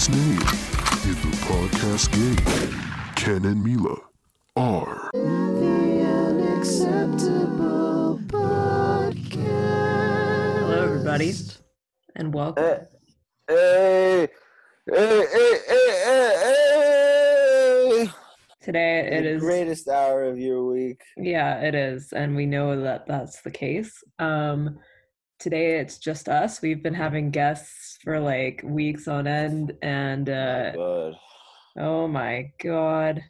This name in the podcast game, Ken and Mila are Hello, everybody, and welcome. Hey, hey, hey, hey, hey, hey, hey. Today it The is, greatest hour of your week. yeah, it is, and we know that that's the case. Um, today it's just us. We've been having guests for like weeks on end, and uh, God. oh my god,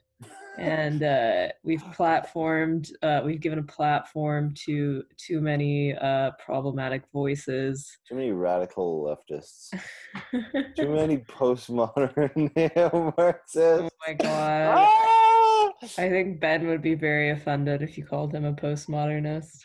and uh, we've platformed, uh, we've given a platform to too many uh, problematic voices. Too many radical leftists. Too many postmodern neo-Marxists. oh my god. Ah! I think Ben would be very offended if you called him a postmodernist.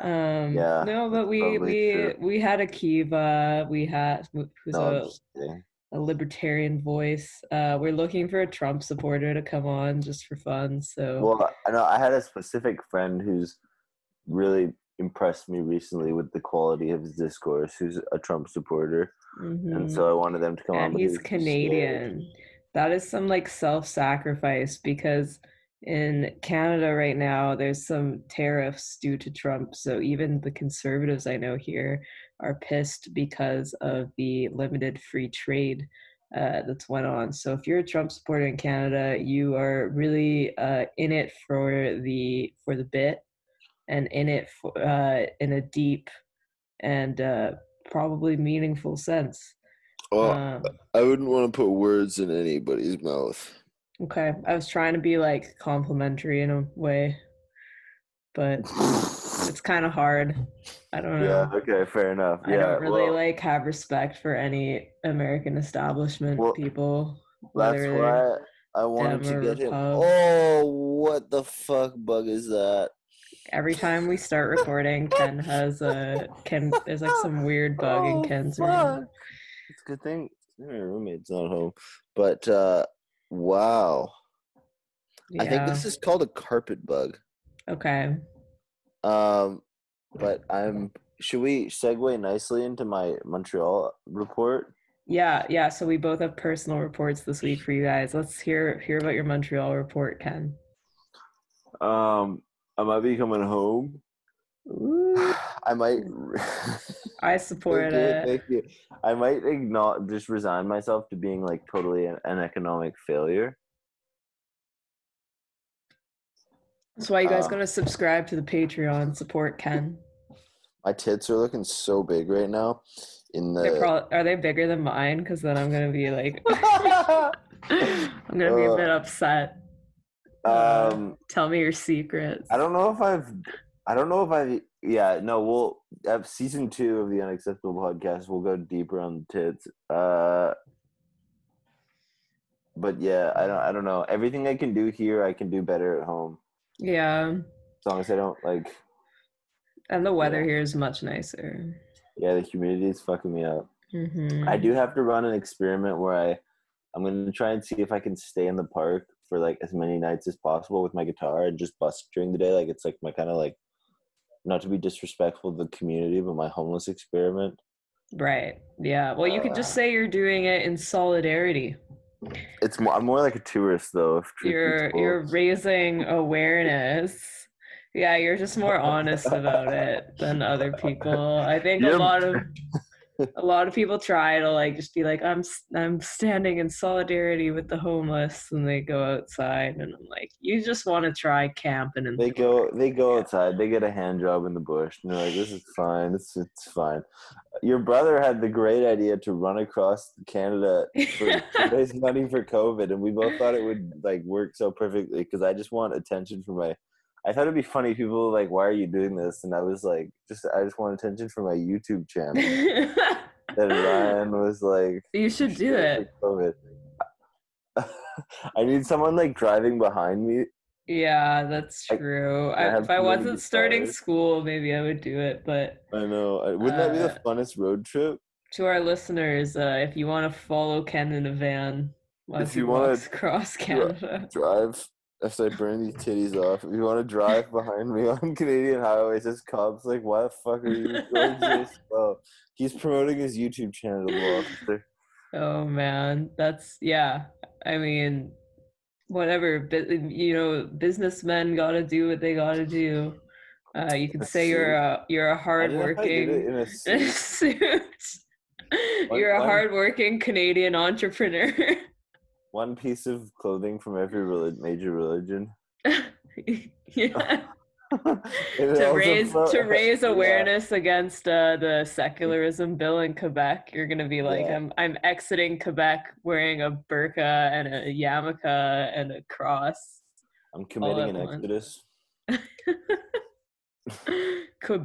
Um, Yeah, no, but we we true. we had Akiva, we had who's No, a, a libertarian voice. Uh, we're looking for a Trump supporter to come on just for fun. So Well, I know I had a specific friend who's really impressed me recently with the quality of his discourse. Who's a Trump supporter, mhm. and so I wanted them to come on. and he he's. Canadian. That is some like self-sacrifice because in Canada right now there's some tariffs due to Trump. So even the conservatives I know here are pissed because of the limited free trade uh, that's went on. So if you're a Trump supporter in Canada, you are really uh, in it for the for the bit and in it for, uh, in a deep and uh, probably meaningful sense. Well, Um, I wouldn't want to put words in anybody's mouth. Okay, I was trying to be like complimentary in a way, but it's kind of hard. I don't know. yeah. Okay. Fair enough. I yeah. don't really well, like have respect for any American establishment Well, people. That's why I wanted to get him. Repub. Oh, what the fuck bug is that? Every time we start recording, Ken has a Ken. There's like some weird bug in Oh, Ken's room. fuck. It's a good thing my roommate's not home. But uh wow. Yeah. I think this is called a carpet bug. okay. Um but I'm should we segue nicely into my Montreal report? Yeah, yeah. So we both have personal reports this week for you guys. Let's hear hear about your Montreal report, Ken. Um I might be coming home. Ooh, I might I support Thank you, it. Thank you. I might acknowledge, just resign myself to being like totally an, an economic failure. That's why you guys Uh, gonna subscribe to the Patreon, support Ken. My tits are looking so big right now. In the probably are they bigger than mine? Because then I'm gonna be like, I'm gonna be a Uh, bit upset. Uh, um, Tell me your secrets. I don't know if I've, I don't know if I've, yeah, no, we'll have season two of the Unacceptable podcast. We'll go deeper on the tits. Uh, but yeah, I don't, I don't know. Everything I can do here, I can do better at home. Yeah, As long as I don't like, and the weather Yeah. here is much nicer. yeah, the humidity is fucking me up. hmm I do have to run an experiment where I I'm gonna try and see if I can stay in the park for like as many nights as possible with my guitar and just bust during the day. Like it's like my kind of like not to be disrespectful to the community, but my homeless experiment. Right. Yeah. Well, you could just Uh, say you're doing it in solidarity. It's more I'm more like a tourist though. If You're you're raising awareness. Yeah, you're just more honest about it than other people. I think a You're- lot of a lot of people try to like just be like I'm I'm standing in solidarity with the homeless and they go outside and I'm like you just want to try camping and They go they go outside, they get a hand job in the bush, and they're like, This is fine, it's it's fine. Your brother had the great idea to run across Canada for raise money for COVID, and we both thought it would like work so perfectly because I just want attention for my. I thought it'd be funny. People were like, "Why are you doing this?" And I was like, "Just I just want attention for my YouTube channel." Then Ryan was like, you should do it. COVID. I need someone like driving behind me. Yeah, that's true. I I, have if I wasn't starting desires. school, maybe I would do it. But I know. Wouldn't that be the Uh, funnest road trip? to our listeners, uh, if you want to follow Ken in a van If you wanna cross Canada, Drive after I burn these titties off. If you want to drive behind me on Canadian highways, this cop's like, "Why the fuck are you going so slow?" He's promoting his YouTube channel, officer. Oh man, that's yeah. I mean, whatever. You know, businessmen got to do what they got to do. Uh, you can say you're a you're a if hardworking in a suit. suit. You're a hardworking Canadian entrepreneur. One piece of clothing from every relig- major religion. yeah. To raise to raise Yeah. awareness against uh, the secularism bill in Quebec. You're gonna be like, Yeah. I'm I'm exiting Quebec wearing a burqa and a yarmulke and a cross. I'm committing an once.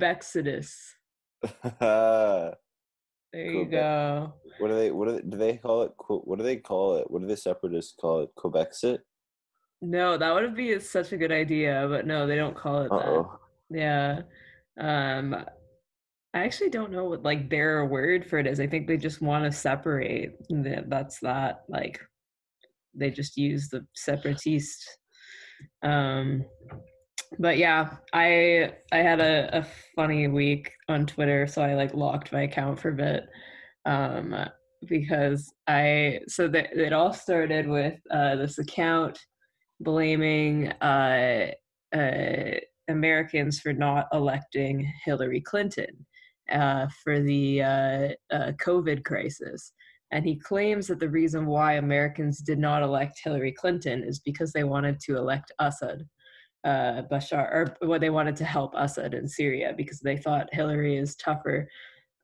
exodus. What There you Quebec. go. do they? What do they, do they call it? What do they call it? What do the separatists call it? Quebecsit? No, that would be such a good idea, but no, they don't call it Uh that. Yeah. Um I actually don't know what like their word for it is. I think they just want to separate. That's that. Like they just use the separatiste. Um but yeah, I I had a, a funny week on Twitter, so I like locked my account for a bit. Um because I so that it all started with uh this account blaming uh uh Americans for not electing Hillary Clinton uh, for the uh, uh, COVID crisis. And he claims that the reason why Americans did not elect Hillary Clinton is because they wanted to elect Assad, uh, Bashar, or what they wanted to help Assad in Syria because they thought Hillary is tougher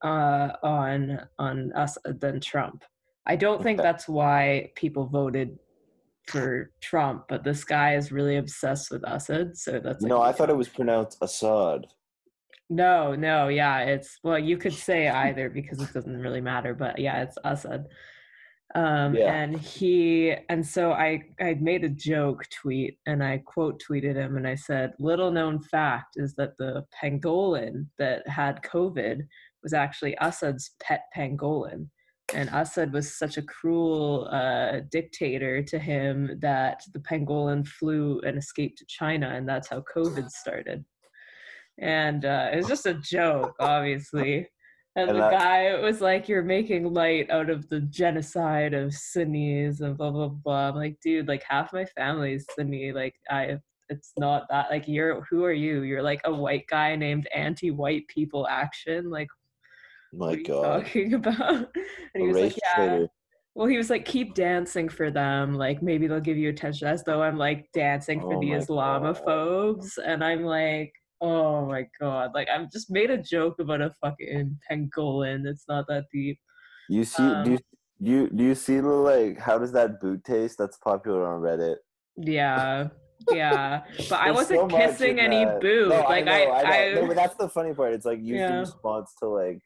uh, on on Assad than Trump. I don't think that's why people voted for Trump, but this guy is really obsessed with Assad, so that's like No, I thought it was pronounced Assad. No, no, yeah, it's well, you could say either because it doesn't really matter, but yeah, it's Assad. Um, Yeah. and he and so I I made a joke tweet and I quote tweeted him and I said, little known fact is that the pangolin that had COVID was actually Assad's pet pangolin. And Assad was such a cruel uh, dictator to him that the pangolin flew and escaped to China, and that's how COVID started and uh, it was just a joke, obviously. And, And the that- guy was like, "You're making light out of the genocide of Sunnis and blah blah blah." I'm like, dude, like half my family is Sunni. Like, I, it's not that. Like, you're who are you? You're like a white guy named Anti-White People Action. Like, My what are you God. talking about? And he was like, yeah. traitor. Well, he was like, keep dancing for them. Like, maybe they'll give you attention, as though I'm like dancing for Oh the my God. Islamophobes. And I'm like, oh my God. Like, I've just made a joke about a fucking pangolin. It's not that deep. You see? do Um, you do you do you see the like? How does that boot taste? That's popular on Reddit. Yeah. Yeah. But I wasn't so kissing any that. boot. No, like, I know, I, know. I, no, but that's the funny part. It's like used in Yeah. response to like.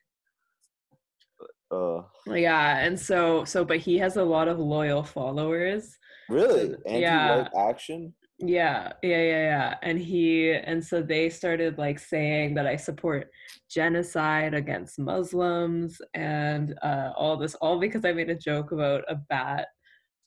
Uh, yeah. And so, so, but he has a lot of loyal followers. really? Anti-white yeah. action? Yeah, yeah, yeah, yeah. And he and so they started like saying that I support genocide against Muslims and uh, all this, all because I made a joke about a bat.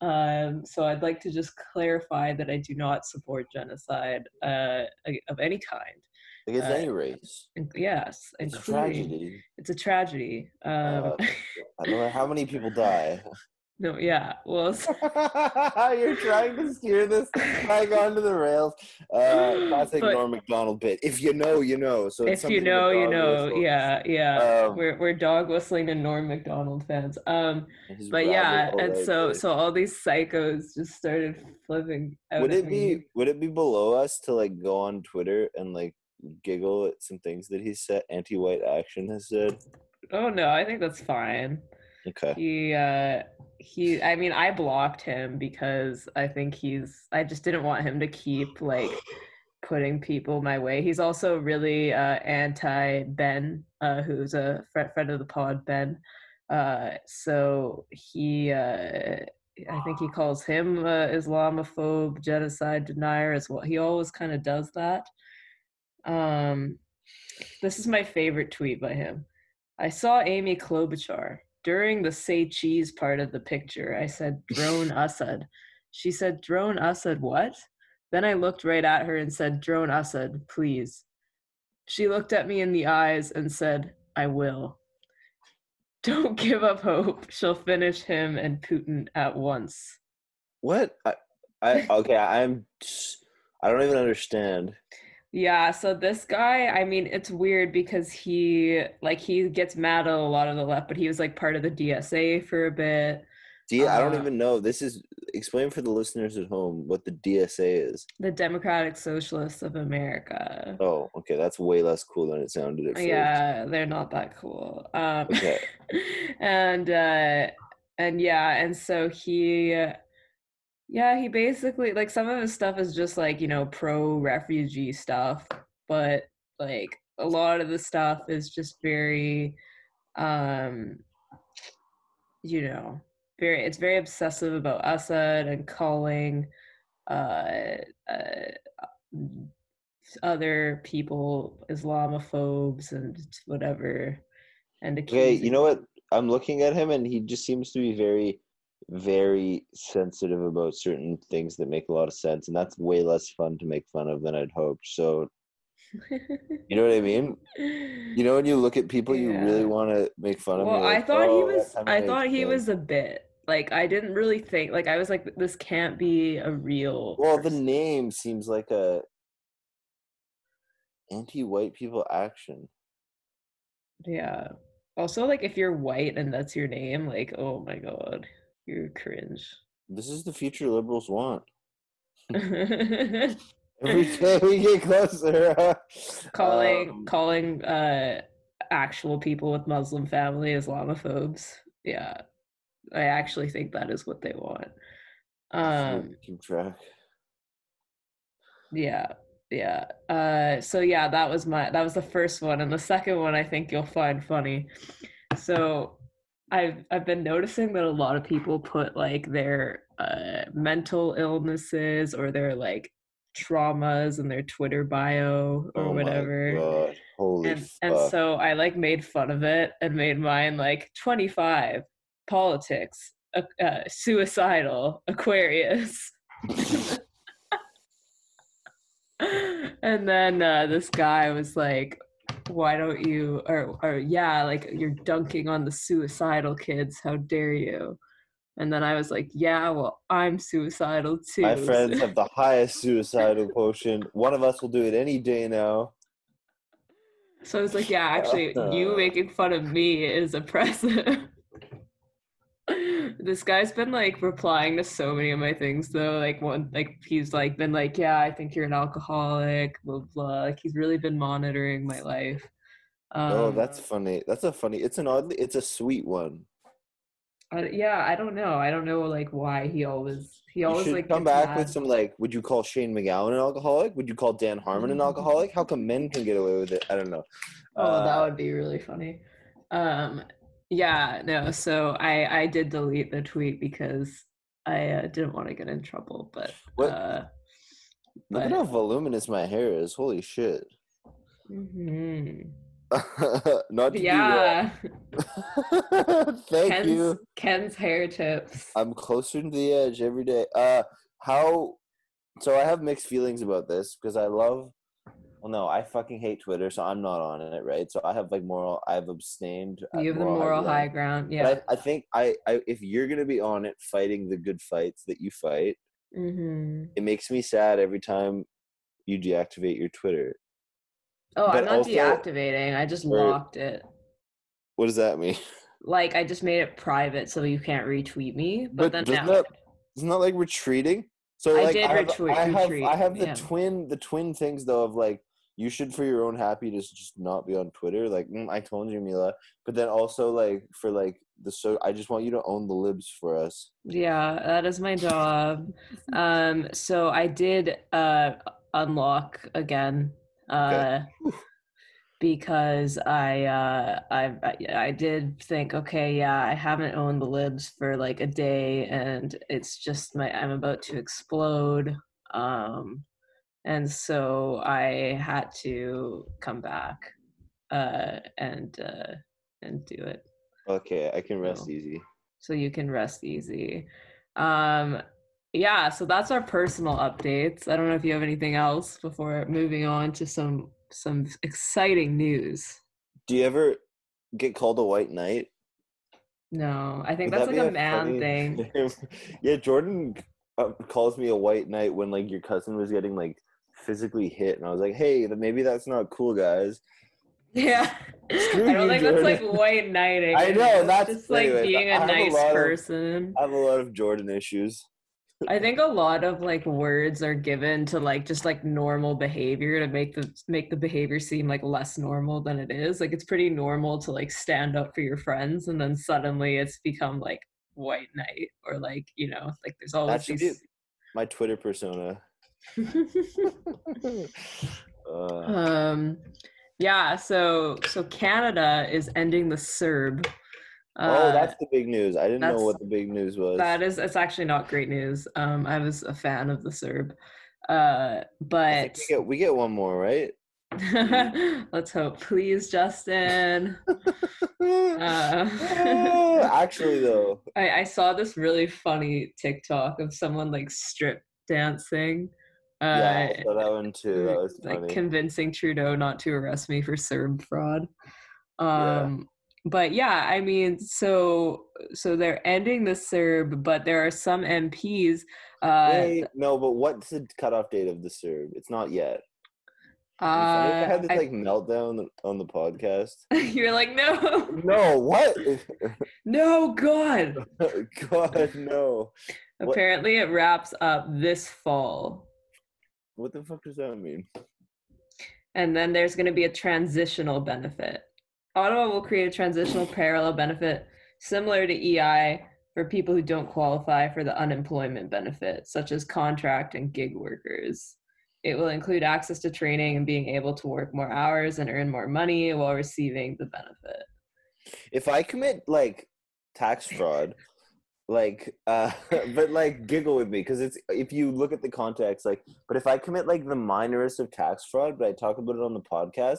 Um, so I'd like to just clarify that I do not support genocide uh, of any kind. Against Uh, any race? Yes, It's a tragedy. it's a tragedy. Um, Uh, I don't know how many people die. no, yeah. Well, You're trying to steer this back onto the rails. Uh, classic But- Norm Macdonald bit. If you know, you know. So it's if you know, you know. whistles. Yeah, yeah. Um, we're we're dog whistling to Norm Macdonald fans. Um, but yeah, and so egg. so all these psychos just started flipping out would it me. be would it be below us to like go on Twitter and like giggle at some things that he said anti-white action has said? Oh no, I think that's fine. Okay. He uh he I mean I blocked him because I think he's I just didn't want him to keep like putting people my way. He's also really uh anti Ben, uh who's a friend friend of the pod, Ben. Uh so he uh I think he calls him uh, Islamophobe, genocide denier as well. He always kind of does that. Um, this is my favorite tweet by him. I saw Amy Klobuchar during the say cheese part of the picture. I said drone Assad. She said drone Assad what? Then I looked right at her and said drone Assad, please. She looked at me in the eyes and said, I will. Don't give up hope. She'll finish him and Putin at once. What? I, I okay. I'm. I don't even understand. Yeah, so this guy, I mean, it's weird because he like he gets mad at a lot of the left, but he was like part of the DSA for a bit. D- I don't Uh, even know. This is explain for the listeners at home what the DSA is. The Democratic Socialists of America. Oh, okay, that's way less cool than it sounded at first. Yeah, they're not that cool. Um Okay. and uh and yeah, and so he yeah, he basically like some of his stuff is just like, you know, pro refugee stuff, but like a lot of the stuff is just very um you know, very it's very obsessive about Assad and calling uh, uh other people Islamophobes and whatever and Okay, you know what? I'm looking at him, and he just seems to be very, very sensitive about certain things that make a lot of sense, and that's way less fun to make fun of than I'd hoped. So, you know what I mean? You know when you look at people, you really want to make fun of. well you're i like, thought "Oh, he was i thought he sense." was a bit like i didn't really think like i was like this can't be a real Well, the name seems like a anti-white people action. yeah also like if you're white and that's your name like oh my god you're cringe This is the future liberals want. Every day we get closer. calling Um, calling uh actual people with muslim family islamophobes yeah i actually think that is what they want um keep track. yeah yeah uh so yeah that was my that was the first one and the second one i think you'll find funny so i've i've been noticing that a lot of people put like their uh mental illnesses or their like traumas in their twitter bio or Oh my whatever God. Holy and fuck. and so I like made fun of it and made mine like 25 politics uh, uh, suicidal Aquarius and then uh, this guy was like why don't you or or yeah like you're dunking on the suicidal kids how dare you and then I was like yeah well I'm suicidal too My friends have the highest suicidal quotient. One of us will do it any day now. So I was like, yeah, actually, you making fun of me is oppressive. This guy's been like replying to so many of my things though. Like one like he's like been like, Yeah, I think you're an alcoholic, blah blah. Like he's really been monitoring my life. Um, oh, that's funny. That's a funny. It's an oddly. It's a sweet one. I, yeah, I don't know. I don't know like why he always he always like come back with some like. Would you call Shane MacGowan an alcoholic? Would you call Dan Harmon an alcoholic? How come men can get away with it? I don't know. Oh, that Uh, would be really funny. Um, yeah, no. So I I did delete the tweet because I uh, didn't want to get in trouble. But What- uh, Look at how voluminous my hair is. Holy shit. mhm. Not to yeah. Thank Ken's you. Ken's hair tips. I'm closer to the edge every day. Uh, how? So I have mixed feelings about this because I love. Well, no, I fucking hate Twitter, so I'm not on it, right? So I have like moral. I've abstained. you have the moral high ground. Yeah. But I, I think I, I, if you're gonna be on it, fighting the good fights that you fight, hmm it makes me sad every time you deactivate your Twitter. Oh, but I'm not also- deactivating. I just or- locked it. What does that mean? Like I just made it private so you can't retweet me. But, But then doesn't that isn't that like retreating? So I like did have, retweet- I have, retreat, I have the yeah. twin the twin things though of like you should for your own happiness just not be on Twitter. Like mm, I told you, Mila. But then also like for like the so I just want you to own the libs for us. Yeah, that is my job. Um, so I did uh unlock again. Uh because I uh I I I did think, okay, yeah, I haven't owned the libs for like a day and it's just my I'm about to explode. Um and so I had to come back uh and uh and do it Okay, I can rest No. easy. so you can rest easy. Um, yeah, so that's our personal updates. I don't know if you have anything else before moving on to some some exciting news. Do you ever get called a white knight? No, I think Would that's that like a man thing. yeah, Jordan uh, calls me a white knight when like your cousin was getting like physically hit, and I was like, hey, maybe that's not cool, guys. Yeah. Screw I don't think that's like white knighting. I know, that's- just like anyway, being a have a nice of- person. I have a lot of Jordan issues. I think a lot of like words are given to like just like normal behavior to make the make the behavior seem like less normal than it is. Like it's pretty normal to like stand up for your friends and then suddenly it's become like white knight or like, you know, like there's always these my Twitter persona. uh, um yeah, so so Canada is ending the CERB. oh, Uh, that's the big news. I didn't know what the big news was. That is, it's actually not great news. Um, I was a fan of the CERB, uh, but we get we get one more, right? let's hope. Please, Justin. Uh, Actually, though, I, I saw this really funny TikTok of someone like strip dancing. Uh, yeah, I that one too. That was like convincing Trudeau not to arrest me for CERB fraud. Yeah. Um but yeah, I mean so so they're ending the CERB, but there are some MPs uh Wait, no, but what's the cutoff date of the CERB? It's not yet. uh I had this I- like meltdown on the podcast. you're like no No, what? no god God, no. What- apparently it wraps up this fall What the fuck does that mean? and then there's going to be a transitional benefit. Ottawa will create a transitional parallel benefit similar to EI for people who don't qualify for the unemployment benefit, such as contract and gig workers. It will include access to training and being able to work more hours and earn more money while receiving the benefit. If I commit like tax fraud, like uh but like giggle with me because it's if you look at the context like but if i commit like the minorest of tax fraud but i talk about it on the podcast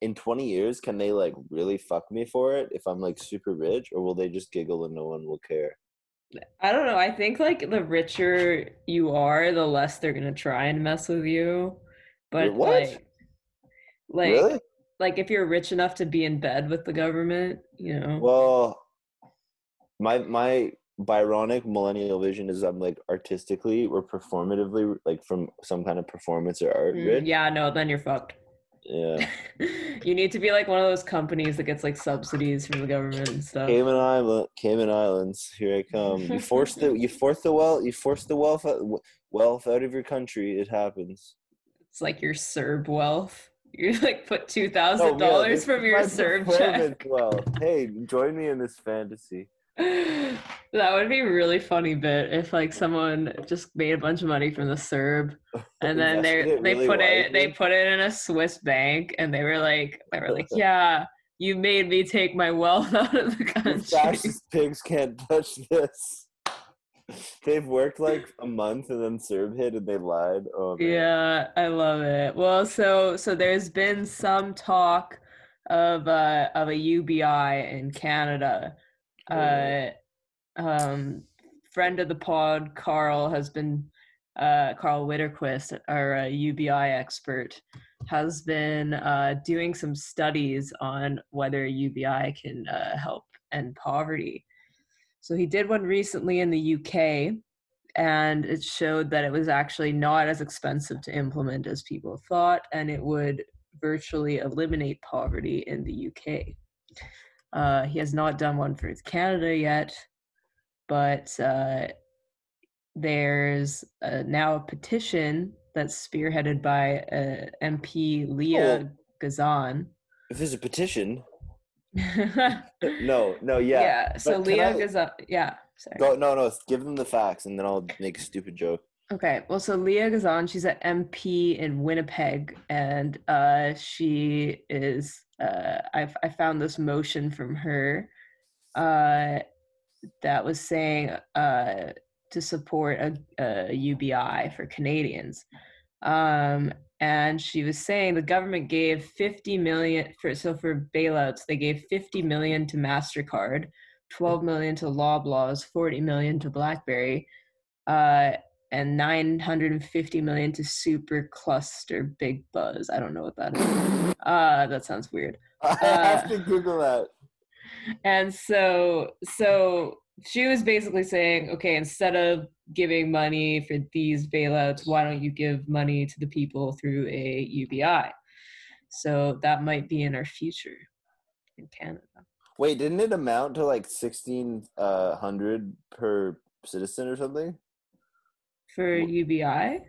in 20 years can they like really fuck me for it if i'm like super rich or will they just giggle and no one will care I don't know. I think like the richer you are, the less they're gonna try and mess with you. But what? like, like really like if you're rich enough to be in bed with the government, you know. well my my Byronic millennial vision is I'm like artistically or performatively like from some kind of performance or art Mm, yeah, no, then you're fucked. Yeah. you need to be like one of those companies that gets like subsidies from the government and stuff. Cayman Island, Cayman Islands, here I come. You force the you force the wealth you force the wealth out, wealth out of your country. It happens. It's like your CERB wealth. You like put two thousand no, dollars this from your CERB check. Wealth. Hey, join me in this fantasy. That would be a really funny bit if like someone just made a bunch of money from the CERB and then they they really put it they put it in a Swiss bank and they were like they were like yeah you made me take my wealth out of the country. fascist pigs can't touch this. They've worked like a month and then CERB hit and they lied. Oh man. Yeah, I love it. Well, so so there's been some talk of uh of a UBI in Canada. Uh um friend of the pod Karl has been uh Karl Widerquist, our uh, UBI expert, has been uh doing some studies on whether UBI can uh, help end poverty. So he did one recently in the UK and it showed that it was actually not as expensive to implement as people thought, and it would virtually eliminate poverty in the UK. Uh, he has not done one for Canada yet, but uh, there's uh, now a petition that's spearheaded by uh, MP Leah Gazan. If there's a petition, no, no, yeah. Yeah, so But Leah I- Gazan, yeah, sorry. Go, no, no. Give them the facts, and then I'll make a stupid joke. Okay, well, so Leah Gazan, she's an MP in Winnipeg, and uh, she is. Uh, I I found this motion from her uh, that was saying uh, to support a, a UBI for Canadians, um, and she was saying the government gave fifty million for so for bailouts they gave fifty million to Mastercard, twelve million to Loblaws, forty million to BlackBerry. Uh, and 950 million to super cluster big buzz i don't know what that is uh that sounds weird I have to Google that. and so so she was basically saying, okay, instead of giving money for these bailouts, why don't you give money to the people through a UBI? So that might be in our future in Canada. Wait, didn't it amount to like sixteen uh, per citizen or something? For UBI?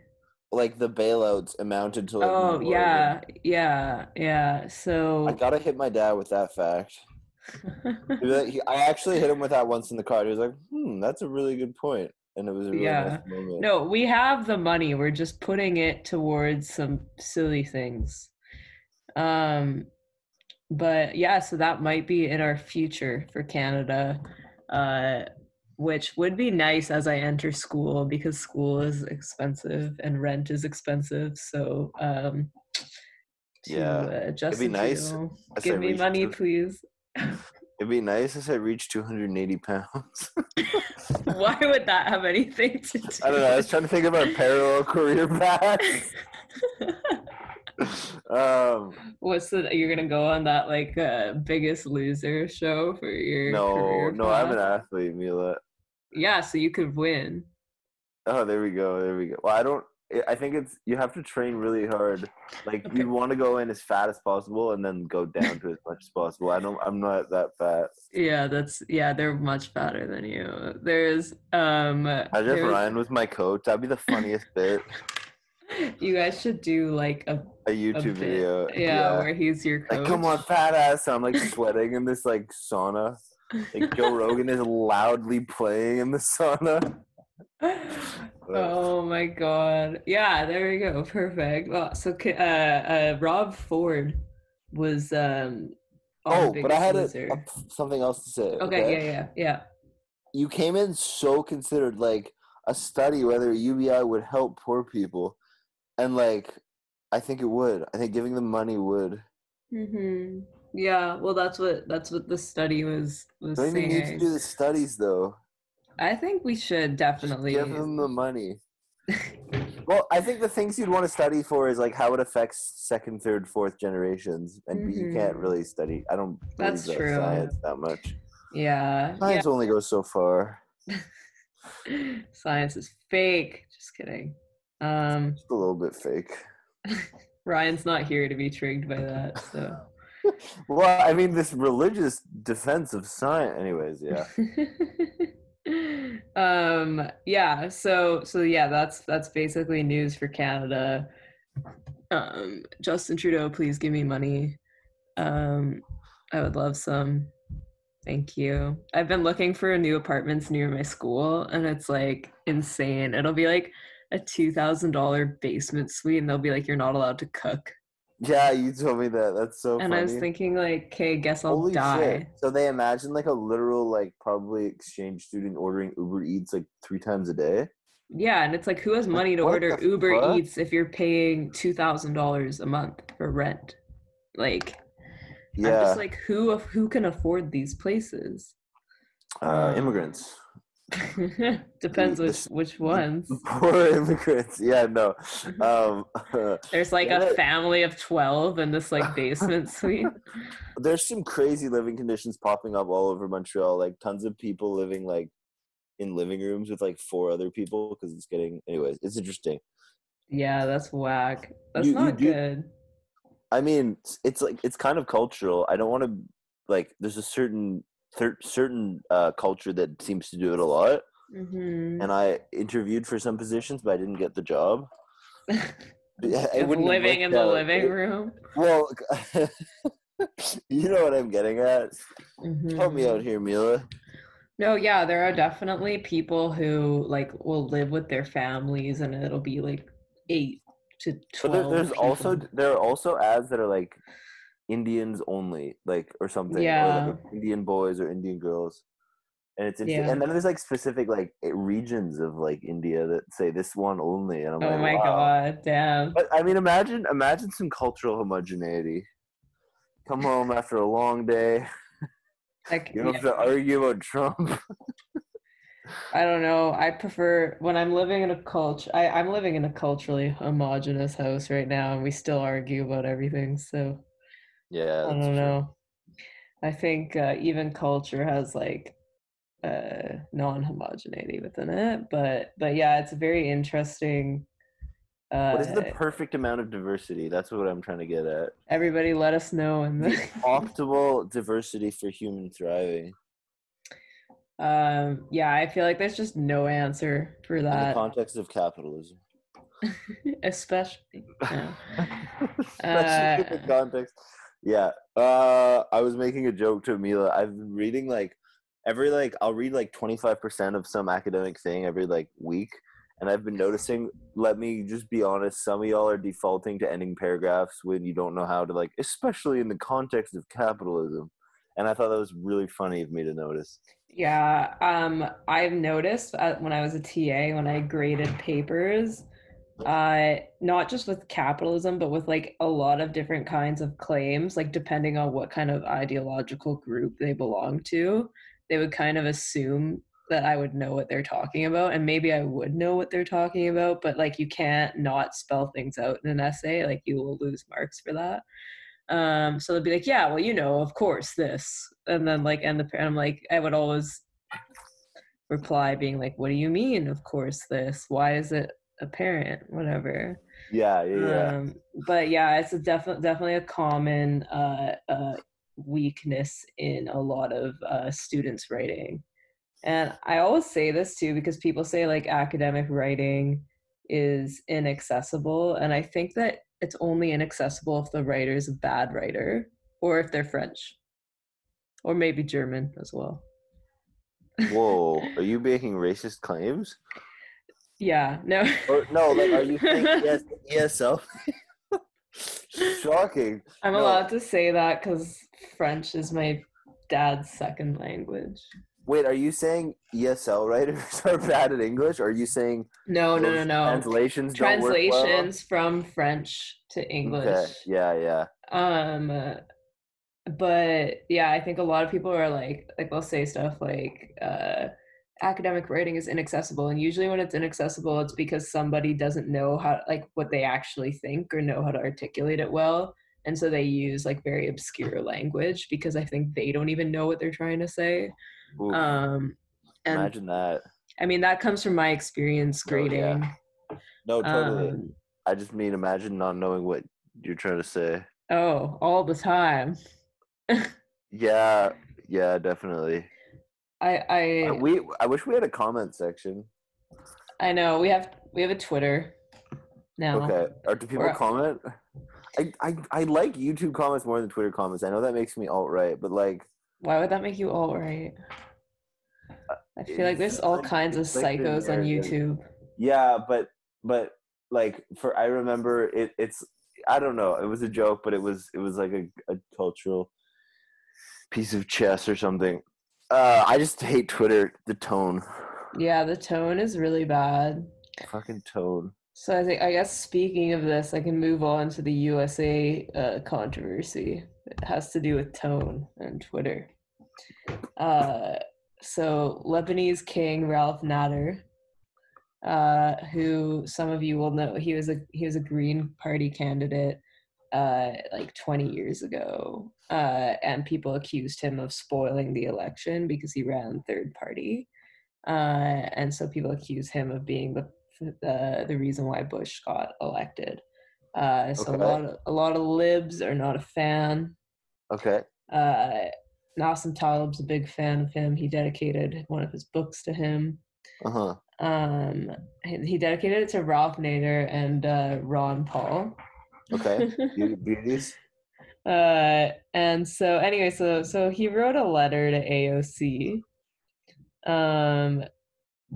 Like the bailouts amounted to like. Oh yeah, yeah, yeah. So I gotta hit my dad with that fact. He'd be like- he- I actually hit him with that once in the car. He was like, "Hmm, that's a really good point," and it was a really Yeah. nice moment. No, we have the money. We're just putting it towards some silly things. Um but yeah, so that might be in our future for Canada. Uh which would be nice as I enter school because school is expensive and rent is expensive. So um to, Yeah, uh, Justin nice Trudeau, as give me money, to- please. It'd be nice if I reached 280 pounds. Why would that have anything to do? I don't know. I was trying to think of our parallel career paths. um, What's the you're gonna go on that like uh biggest loser show for your no, career no, I'm an athlete, Mila. Yeah, so you could win. Oh, there we go. There we go. Well, I don't. I- I think it's you have to train really hard. Like Okay. you want to go in as fat as possible and then go down to as much as possible. I don't. I'm not that fat. Yeah, that's yeah, they're much fatter than you. There's um if there's- Ryan was my coach. That'd be the funniest bit. you guys should do like a, A a YouTube bit. video. Yeah, where he's your coach. Like, come on, fat ass. I'm like sweating in this like sauna. Like Joe Rogan is loudly playing in the sauna. oh my god. Yeah, there we go. Perfect. Well, so uh, uh Rob Ford was um Oh, but I had a, a- something else to say. Okay, yeah, yeah, yeah. You came in so considered, like a study whether UBI would help poor people, and like I think it would. I think giving them money would. hmm Yeah, well, that's what that's what the study was was Don't even need to do the studies though. I think we should Just definitely. give them the money. Well, I think the things you'd want to study for is like how it affects second, third, fourth generations, and you can't really study. I don't That's that true. science that much. yeah, Science only goes so far. Science is fake. Just kidding. Um, Just a little bit fake. Ryan's not here to be tricked by that. So. Well, I mean, this religious defense of science. Anyways, yeah. um yeah so so yeah that's that's basically news for canada. Um justin trudeau please give me money. Um i would love some. Thank you. I've been looking for new apartments near my school and it's like insane. It'll be like a $2000 basement suite and they'll be like you're not allowed to cook Yeah, you told me that. That's so and funny. i was thinking like okay guess i'll Holy die shit. So they imagine like a literal, like, probably exchange student ordering Uber Eats like three times a day. Yeah, and it's like who has money to what order Uber fuck? Eats if you're paying two thousand dollars a month for rent? Like, I'm Yeah. just like, who who can afford these places? uh, immigrants. Depends which which ones. Poor immigrants. Yeah, no. Um, There's like Yeah, a family of twelve in this like basement suite. there's some crazy living conditions popping up all over Montreal. Like tons of people living like in living rooms with like four other people because it's getting. Anyways, it's interesting. Yeah, that's whack. That's You- you not do- good. I mean, it's- like it's kind of cultural. I don't want to like. There's a certain cer- certain uh, culture that seems to do it a lot, hmm and I interviewed for some positions, but I didn't get the job. Wouldn't living in the out. living room. Well, you know what I'm getting at. Help me out here, Mila. No, yeah, there are definitely people who like will live with their families and it'll be like eight to But twelve. there, there's also there are also ads that are like Indians only, like or something, or Yeah. like Indian boys or Indian girls, and it's interesting. Yeah. and then there's like specific like eh, regions of like India that say this one only, and I'm Oh like, my wow. god, damn. But I mean, imagine imagine some cultural homogeneity. Come home after a long day. Like You don't have to argue about Trump. I don't know. I prefer when I'm living in a culture I, I'm living in a culturally homogenous house right now and we still argue about everything, so yeah, I don't true. know. I think uh, even culture has like uh, non-homogeneity within it, but but yeah, it's a very interesting. Uh, What is the perfect amount of diversity? That's what I'm trying to get at. everybody, let us know in the. Optimal diversity for human thriving um, yeah, I feel like there's just no answer for that. in the context of capitalism. especially. Especially in Uh, the context. Yeah. Uh I was making a joke to Mila. I've been reading like every like I'll read like 25% of some academic thing every like week. And I've been noticing, let me just be honest, some of y'all are defaulting to ending paragraphs when you don't know how to like, especially in the context of capitalism. And I thought that was really funny of me to notice. Yeah, um, I've noticed uh, when I was a TA, when I graded papers, uh, not just with capitalism, but with like a lot of different kinds of claims, like depending on what kind of ideological group they belong to, they would kind of assume that I would know what they're talking about, and maybe I would know what they're talking about, but like you can't not spell things out in an essay, like you will lose marks for that. Um, so they'd be like, yeah, well, you know, of course, this. And then like and the and I'm like, I would always reply being like, What do you mean, of course, this? Why is it apparent? Whatever. Yeah, yeah, yeah. Um, but yeah, it's a definitely definitely a common uh, uh, weakness in a lot of uh, students writing. And I always say this too because people say like academic writing is inaccessible, and I think that it's only inaccessible if the writer is a bad writer or if they're French or maybe German as well. Whoa, are you making racist claims? Yeah, no. Or no, like are you saying yes, ESL? Shocking. I'm No. allowed to say that because French is my dad's second language. Wait, are you saying ESL writers are bad at English? Or are you saying No, no, no, no. translations don't work well? Translations from French to English. Okay. Yeah, yeah. Um, but yeah, I think a lot of people are like, like they'll say stuff like, uh, academic writing is inaccessible, and usually when it's inaccessible, it's because somebody doesn't know how, like, what they actually think or know how to articulate it well, and so they use like very obscure language because I think they don't even know what they're trying to say. Oof, Um, and imagine that. I mean that comes from my experience Oh, yeah. grading. No, totally. Um, I just mean imagine not knowing what you're trying to say. oh, all the time. Yeah, yeah, definitely. I I Uh, we I wish we had a comment section. I know we have we have a Twitter now. Okay. Or do people comment? I, I I like YouTube comments more than Twitter comments. I know that makes me alt right, but like Why would that make you all right? I feel like there's all kinds of psychos on. YouTube. Yeah, but but like for I remember it. It's I don't know. It was a joke, but it was it was like a, a cultural piece of chess or something. Uh, I just hate Twitter. The tone, Yeah, the tone is really bad. fucking tone. So I think I guess speaking of this, I can move on to the USA uh, controversy. It has to do with tone and Twitter. Uh, so Lebanese King Ralph Nader, uh, who some of you will know, he was a he was a Green Party candidate uh, like 20 years ago, uh, and people accused him of spoiling the election because he ran third party, uh, and so people accuse him of being the the the reason why Bush got elected. Uh, so Okay. a lot of a lot of libs are not a fan. Okay. Uh, Nassim Taleb's a big fan of him. He dedicated one of his books to him. Uh huh. Um, he, he dedicated it to Ralph Nader and uh, Ron Paul. Okay. Beauties. uh, and so anyway, so so he wrote a letter to AOC, um,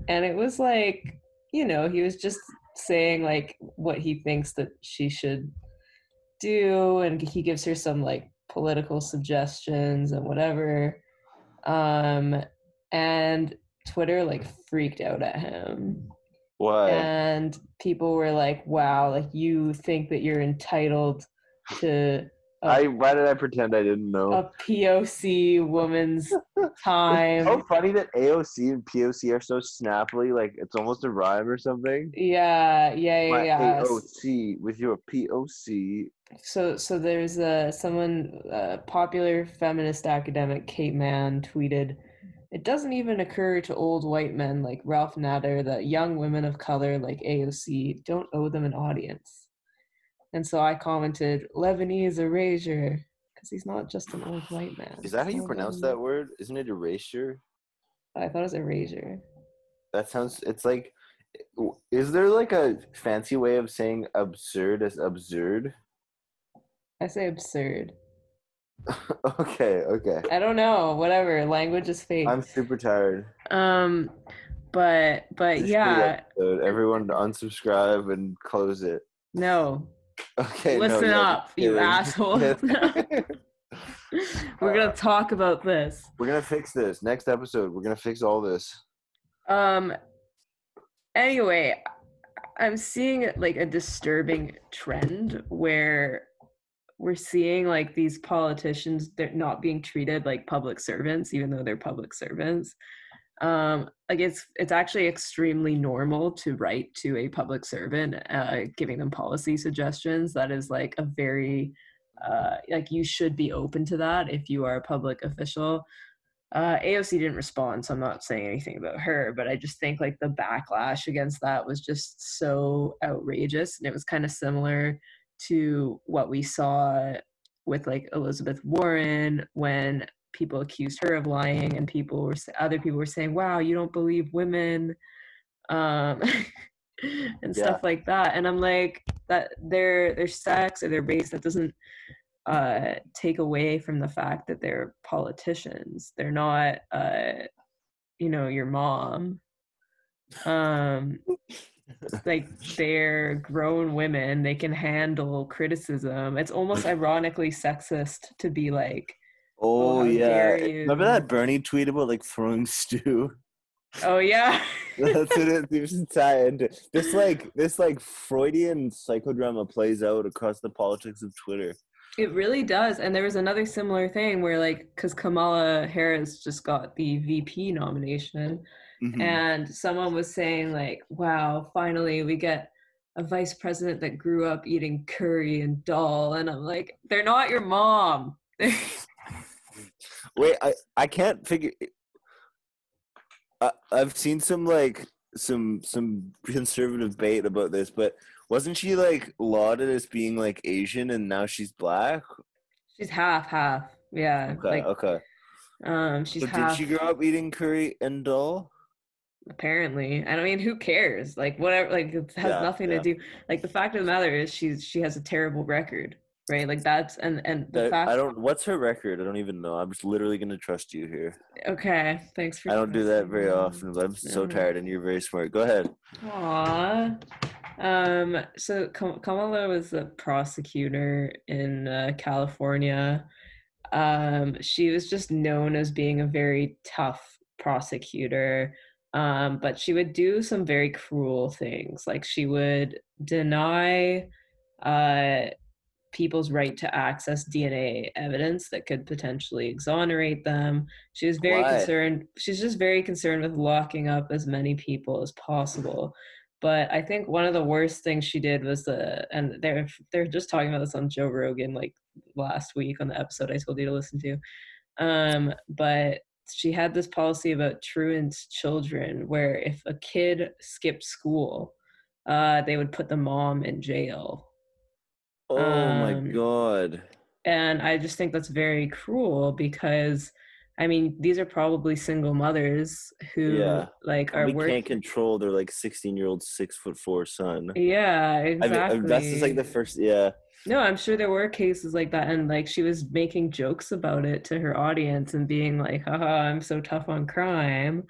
and it was like you know he was just saying like what he thinks that she should do, and he gives her some like political suggestions and whatever, um, and Twitter like freaked out at him And people were like wow like you think that you're entitled to I why did I pretend I didn't know? a POC woman's time. so funny that AOC and POC are so snappily, like it's almost a rhyme or something. Yeah, yeah, yeah, My yeah. AOC with your POC. So, so there's uh, someone, uh, popular feminist academic Kate Manne tweeted, "It doesn't even occur to old white men like Ralph Nader that young women of color like AOC don't owe them an audience." And so I commented, "Lebanese erasure," because he's not just an old white man. Is that how you not pronounce that word? Isn't it erasure? I thought it was erasure. That sounds. It's like. Is there like a fancy way of saying absurd as absurd? I say absurd. okay, okay. I don't know. Whatever. Language is fake. I'm super tired. Um, but but This yeah, episode. Everyone unsubscribe and close it. no. Okay. Listen yeah, up, just you asshole. We're gonna talk about this. we're gonna fix this next episode. We're gonna fix all this. Um. Anyway, I'm seeing like a disturbing trend where we're seeing like these politicians they're not being treated like public servants even though they're public servants. Um like it's it's actually extremely normal to write to a public servant uh giving them policy suggestions. That is like a very uh like you should be open to that if you are a public official. Uh aoc didn't respond so i'm not saying anything about her but i just think like the backlash against that was just so outrageous and it was kind of similar to what we saw with like elizabeth warren when people accused her of lying and people were other people were saying wow you don't believe women um and stuff like that and i'm like that their their sex or their race that doesn't uh take away from the fact that they're politicians. They're not uh you know your mom. Um like they're grown women they can handle criticism it's almost ironically sexist to be like Oh how yeah. Remember that Bernie tweet about like throwing stew? oh yeah That's what it tie into. This like this like Freudian psychodrama plays out across the politics of Twitter. It really does. And there was another similar thing where, like, because Kamala Harris just got the VP nomination, Mhm. and someone was saying, like, wow, finally we get a vice president that grew up eating curry and dal. And I'm like, they're not your mom. Wait, I I can't figure. I, I've seen some like some some conservative bait about this, but wasn't she like lauded as being like Asian and now she's black? she's half, half. Yeah. Okay, like, okay. um, she's So half. did she grow up eating curry and dal? Apparently i mean who cares like whatever like it has Yeah, nothing yeah. to do like the fact of the matter is she's she has a terrible record right like that's and and the I, fact I don't. What's her record? I don't even know. I'm just literally gonna trust you here. okay thanks for I don't do that very often, but I'm so Mhm. tired, and you're very smart. Go ahead. me. Aw. um so Kam- kamala was a prosecutor in uh, california um she was just known as being a very tough prosecutor um but she would do some very cruel things like she would deny uh people's right to access DNA evidence that could potentially exonerate them. She was very Why? concerned. She's just very concerned with locking up as many people as possible. But I think one of the worst things she did was the, and they're they're just talking about this on Joe Rogan like last week on the episode I told you to listen to. Um, but she had this policy about truant children, where if a kid skipped school, uh, they would put the mom in jail Oh my Um, god. and i just think that's very cruel because i mean these are probably single mothers who Yeah. like are we working can't control their like 16 year old six foot four son. yeah I exactly mean, that's just like the first. Yeah. No i'm sure there were cases like that and like she was making jokes about it to her audience and being like haha i'm so tough on crime.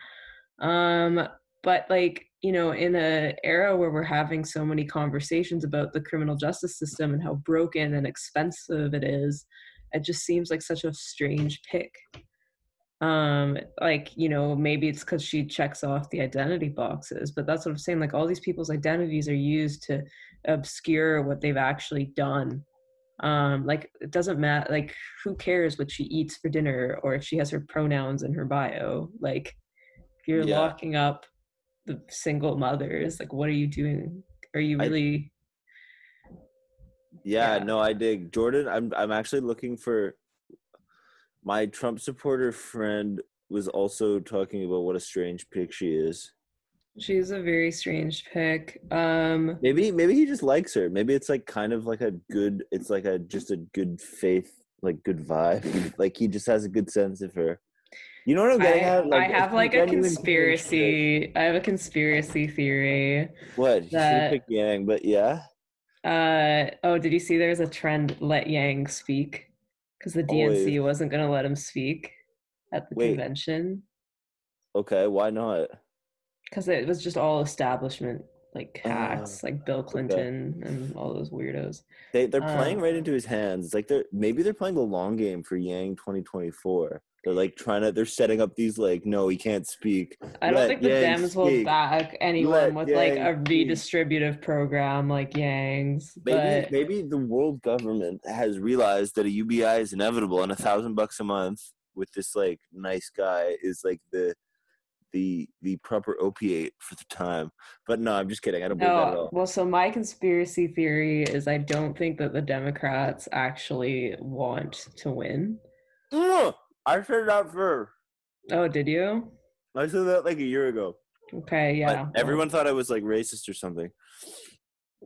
Um but like you know in a era where we're having so many conversations about the criminal justice system and how broken and expensive it is it just seems like such a strange pick. Um like you know maybe it's because she checks off the identity boxes but that's what i'm saying like all these people's identities are used to obscure what they've actually done Um, like it doesn't matter. Like who cares what she eats for dinner or if she has her pronouns in her bio? Like if you're Yeah. locking up the single mothers, like what are you doing? Are you I- really? Yeah, Yeah. no, I dig. Jordan, I'm I'm actually looking for my Trump supporter friend was also talking about what a strange pick she is. She's a very strange pick. Um, Maybe maybe he just likes her. Maybe it's like kind of like a good it's like a just a good faith, like good vibe. Like he just has a good sense of her. You know what I'm I, getting at? I have like a conspiracy. I have a conspiracy theory. What? He that- have picked Yang, but yeah. Uh oh, did you see there's a trend let Yang speak? Because the DNC wasn't gonna let him speak at the Wait. convention. Okay, why not? Because it was just all establishment like hacks, Ah, like Bill Clinton and all those weirdos. They they're playing Uh, right into his hands. It's like they're maybe they're playing the long game for Yang 2024. They're like trying to they're setting up these like no he can't speak. I don't Let think the Yang Dems will back anyone Let with like a Yang redistributive program like Yang's. Maybe But maybe the world government has realized that a UBI is inevitable and a thousand bucks a month with this like nice guy is like the the the proper opiate for the time. But no, I'm just kidding. I don't believe that at no, all. well, so my conspiracy theory is I don't think that the Democrats actually want to win. Mm, I said that first. Oh, did you? I said that like a year ago. Okay, yeah. Well, everyone thought I was like racist or something.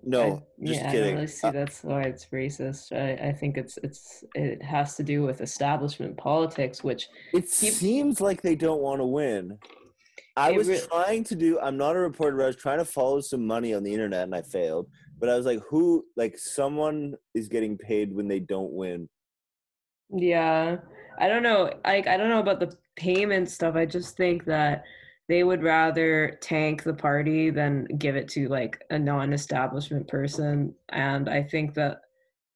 No, I- just yeah, I kidding. don't really see Uh, that's why it's racist. I, I think it's it's it has to do with establishment politics, which It Keep- seems like they don't want to win. I was re- trying to do. I'm not a reporter. But I was trying to follow some money on the internet, and I failed. But I was like, who? Like, someone is getting paid when they don't win. Yeah. I don't know. Like I don't know about the payment stuff. I just think that they would rather tank the party than give it to like a non-establishment person. And I think that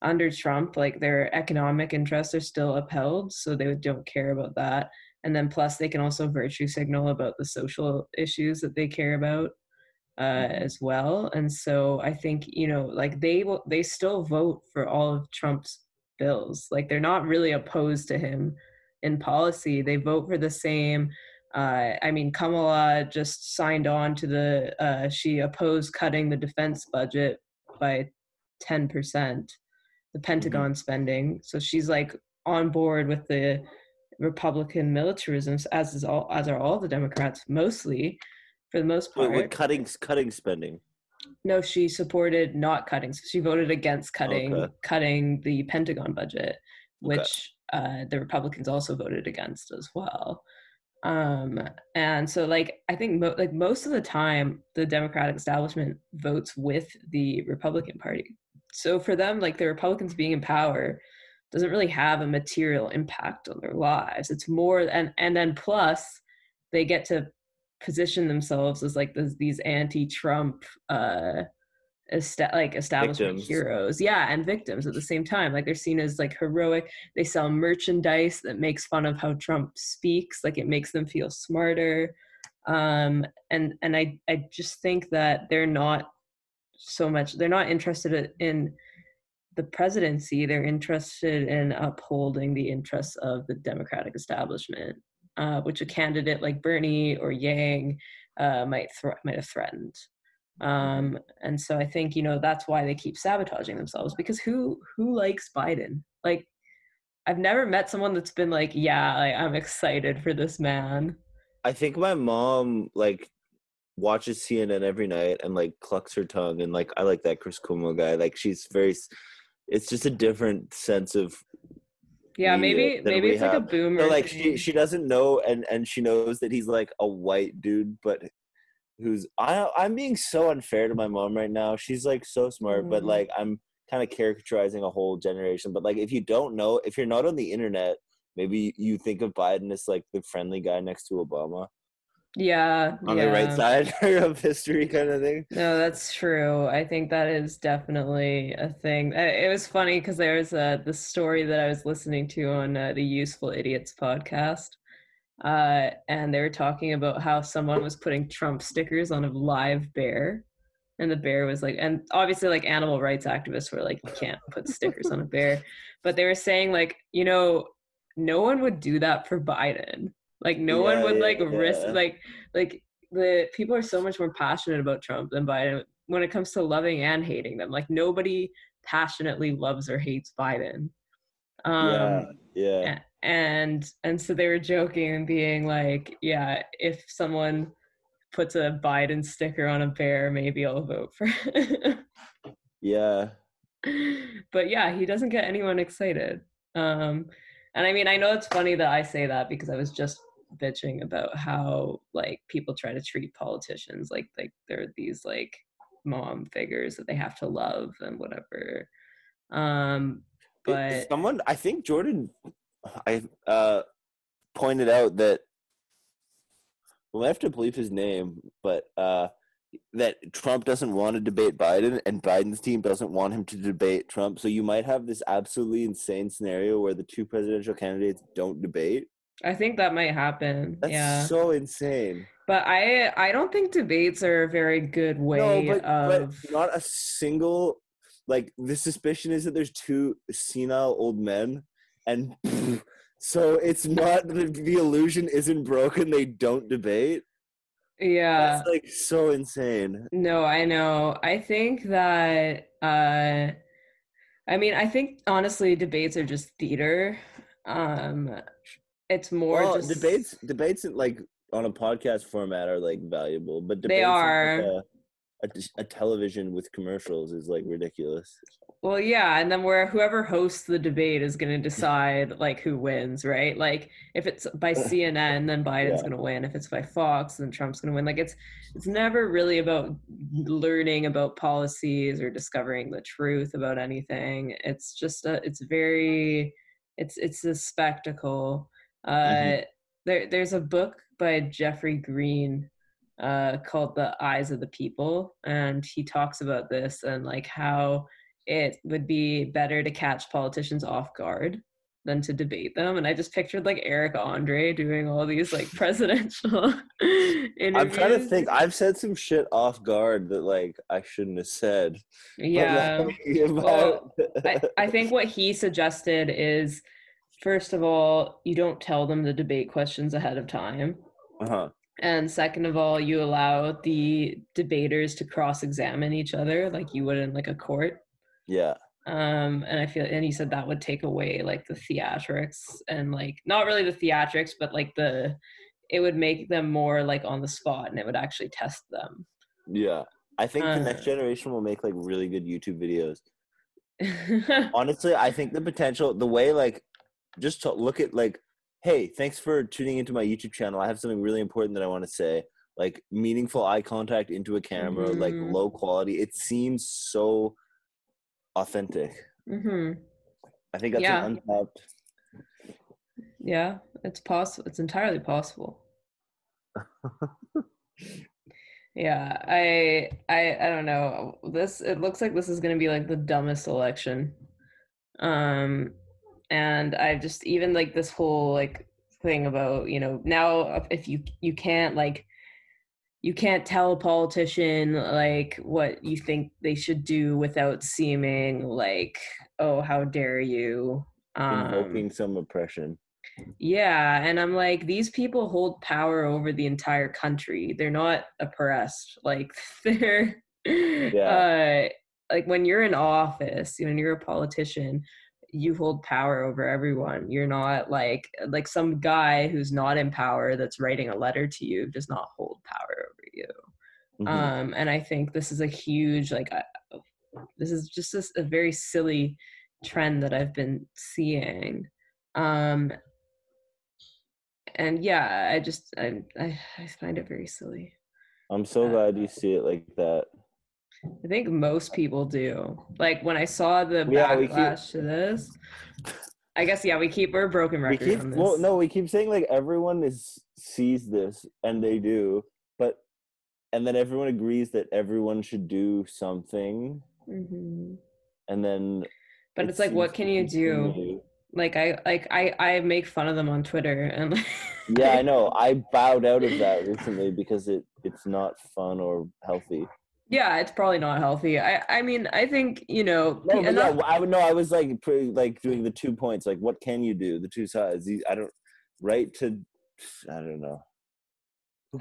under Trump, like their economic interests are still upheld, so they don't care about that. And then plus they can also virtue signal about the social issues that they care about uh, as well. And so I think you know, like they will, they still vote for all of Trump's bills. Like they're not really opposed to him in policy. They vote for the same. Uh, I mean, Kamala just signed on to the. Uh, she opposed cutting the defense budget by ten percent, the Pentagon spending. So she's like on board with the Republican militarisms, as is all as are all the Democrats, mostly for the most part. what cutting cutting spending? No, she supported not cutting. She voted against cutting Okay. cutting the Pentagon budget, Okay. which uh, the Republicans also voted against as well. Um, and so, like, I think mo- like most of the time, the Democratic establishment votes with the Republican Party. So for them, like the Republicans being in power doesn't really have a material impact on their lives. It's more and and then plus they get to position themselves as like this, these anti-Trump uh esta- like establishment Victims. heroes. Yeah and victims at the same time. Like they're seen as like heroic. They sell merchandise that makes fun of how trump speaks. Like it makes them feel smarter. Um and and i i just think that they're not so much they're not interested in the presidency they're interested in upholding the interests of the democratic establishment uh, which a candidate like bernie or yang uh, might thre- might have threatened um and so i think you know that's why they keep sabotaging themselves because who who likes biden like i've never met someone that's been like yeah I, i'm excited for this man I think my mom like watches CNN every night and like clucks her tongue and like I like that Chris Cuomo guy. Like she's very. It's just a different sense of yeah maybe maybe we it's like a have. boomer So like she she doesn't know and and she knows that he's like a white dude, but who's I I'm being so unfair to my mom right now. She's like so smart, but Mm. like I'm kind of caricaturizing a whole generation. But like if you don't know, if you're not on the internet, maybe you think of Biden as like the friendly guy next to Obama yeah on yeah. the right side of history, kind of thing. No, that's true. I think that is definitely a thing. It was funny because there was uh, the story that I was listening to on uh, the Useful Idiots podcast, uh, and they were talking about how someone was putting Trump stickers on a live bear, and the bear was like and obviously like animal rights activists were like you can't put stickers on a bear but they were saying like you know no one would do that for biden like no one Yeah, would yeah, like risk yeah. like like the people are so much more passionate about trump than biden when it comes to loving and hating them like nobody passionately loves or hates biden um yeah, yeah. and and so they were joking and being like yeah if someone puts a biden sticker on a bear maybe i'll vote for it Yeah. but yeah he doesn't get anyone excited um and i mean i know it's funny that i say that because i was just bitching about how like people try to treat politicians like like they're these like mom figures that they have to love and whatever. Um but someone i think jordan i uh pointed out that well i have to believe his name but uh that trump doesn't want to debate biden and biden's team doesn't want him to debate trump. So you might have this absolutely insane scenario where the two presidential candidates don't debate i think that might happen that's yeah so insane But I I don't think debates are a very good way no but, of but not a single like the suspicion is that there's two senile old men and so it's not the, the illusion isn't broken they don't debate yeah. That's like so insane. No, I know. I think that uh I mean, I think honestly debates are just theater. Um it's more Well, just debates debates like on a podcast format are like valuable, but They on, like, are. a, a, a television with commercials is like ridiculous. Well, yeah, and then where whoever hosts the debate is going to decide like who wins, right? Like if it's by CNN, then Biden's Yeah. going to win. If it's by Fox, then Trump's going to win. Like it's it's never really about learning about policies or discovering the truth about anything. It's just a, it's very it's it's a spectacle. Uh Mhm. there there's a book by Jeffrey Green uh called The Eyes of the People and he talks about this and like how it would be better to catch politicians off guard than to debate them. And I just pictured like Eric Andre doing all these like presidential interviews. I'm trying to think. I've said some shit off guard that like I shouldn't have said. But, Yeah. like, about- I, I think what he suggested is first of all, you don't tell them the debate questions ahead of time. uh-huh. And second of all, you allow the debaters to cross examine each other like you would in like a court. Yeah. um and i feel and he said that would take away like the theatrics and like not really the theatrics but like the it would make them more like on the spot and it would actually test them Yeah. I think the Uh. next generation will make like really good YouTube videos. honestly i think the potential the way like just to look at like hey thanks for tuning into my youtube channel. I have something really important that i want to say. Like meaningful eye contact into a camera like Mhm. low quality. It seems so authentic. Hmm i think that's Yeah. an untapped yeah it's possible it's entirely possible. Yeah i i i don't know. This it looks like this is going to be like the dumbest election. Um and i've just even like this whole like thing about you know now if you you can't like you can't tell a politician like what you think they should do without seeming like oh how dare you um invoking some oppression yeah, and I'm like, these people hold power over the entire country. They're not oppressed. Like they're uh like when you're in office, when you're a politician, you hold power over everyone. You're not like like some guy who's not in power that's writing a letter to you does not hold power over you. Mhm. Um and I think this is a huge like uh, this is just this, a very silly trend that I've been seeing. Um and yeah, I just I I, I find it very silly. i'm so uh, glad you see it like that I think most people do. Like when I saw the Yeah, we keep- backlash to this, I guess yeah, we keep we're broken we keep well no we keep saying like everyone is sees this and they do but and then everyone agrees that everyone should do something Mhm. and then But it it's like, what can you do? Like I like I I make fun of them on Twitter and yeah i know i bowed out of that recently because it it's not fun or healthy Yeah, it's probably not healthy. I I mean, I think, you know, No, but yeah, I would know. I was like, pretty, like doing the two points. Like, what can you do? The two sides. I don't. Right to. I don't know.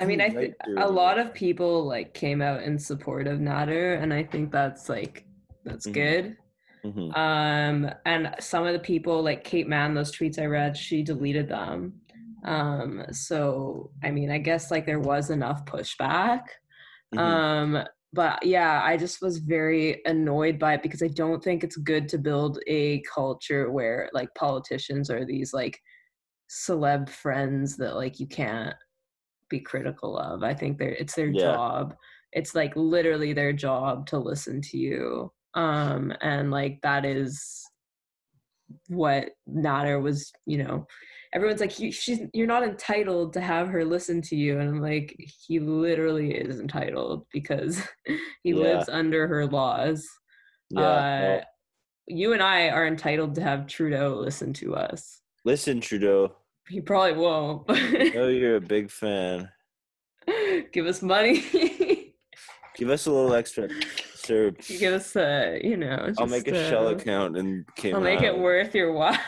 I mean, I th- a lot of people like came out in support of Nader, and I think that's like that's Mhm. good. Mhm. Um, and some of the people like Kate Manne, those tweets I read, she deleted them. Um, so I mean, I guess like there was enough pushback. Mhm. Um, but yeah, I just was very annoyed by it because I don't think it's good to build a culture where like politicians are these like celeb friends that like you can't be critical of. I think they're it's their Yeah. job. It's like literally their job to listen to you. Um and like that is what Nader was, you know, everyone's like she's you're not entitled to have her listen to you and I'm like he literally is entitled because he Yeah. lives under her laws. yeah. uh, well, You and I are entitled to have Trudeau listen to us. listen, Trudeau. He probably won't. I know you're a big fan. Give us money. Give us a little extra, sir. Give us, uh, you know. I'll make a just, shell uh, account and came I'll make it worth your while.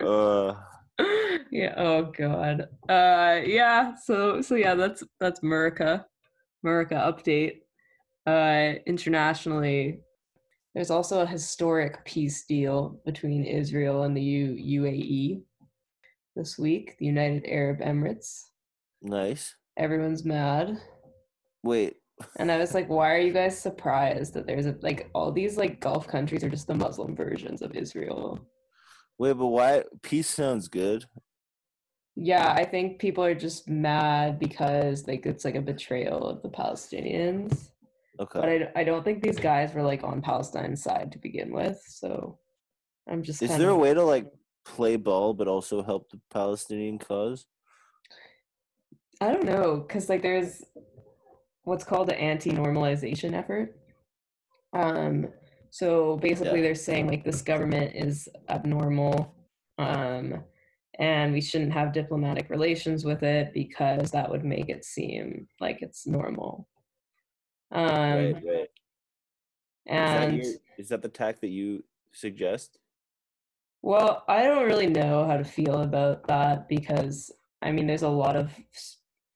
Uh, yeah. Oh God. Uh. Yeah. So. So yeah. That's that's Murica. Murica update. Uh. Internationally, there's also a historic peace deal between Israel and the U- UAE this week. The United Arab Emirates. nice. Everyone's mad. Wait. And I was like, why are you guys surprised that there's a, like all these like Gulf countries are just the Muslim versions of Israel? Wait, but why? Peace sounds good. Yeah, I think people are just mad because like it's like a betrayal of the Palestinians. Okay. But I, I don't think these guys were like on Palestine's side to begin with. So I'm just Is kind there a way to like play ball but also help the Palestinian cause? I don't know, because like there's what's called the anti-normalization effort. Um, so basically, Yeah. they're saying like this government is abnormal, um, and we shouldn't have diplomatic relations with it because that would make it seem like it's normal. Um, right, right. Is that, and your, is that the tack that you suggest? Well, I don't really know how to feel about that because I mean, there's a lot of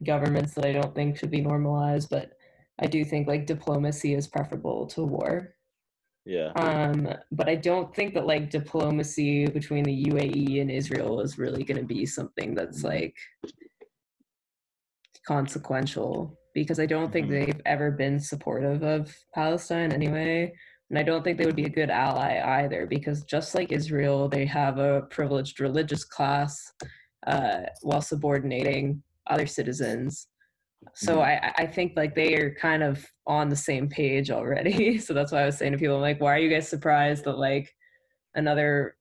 governments that I don't think should be normalized, but I do think like diplomacy is preferable to war. Yeah. Um, but I don't think that like diplomacy between the UAE and Israel is really going to be something that's like consequential because I don't think Mhm. they've ever been supportive of Palestine anyway. And I don't think they would be a good ally either because just like Israel, they have a privileged religious class uh, while subordinating other citizens. So Mhm. I, I think like they are kind of on the same page already. So that's why I was saying to people, I'm like, why are you guys surprised that like another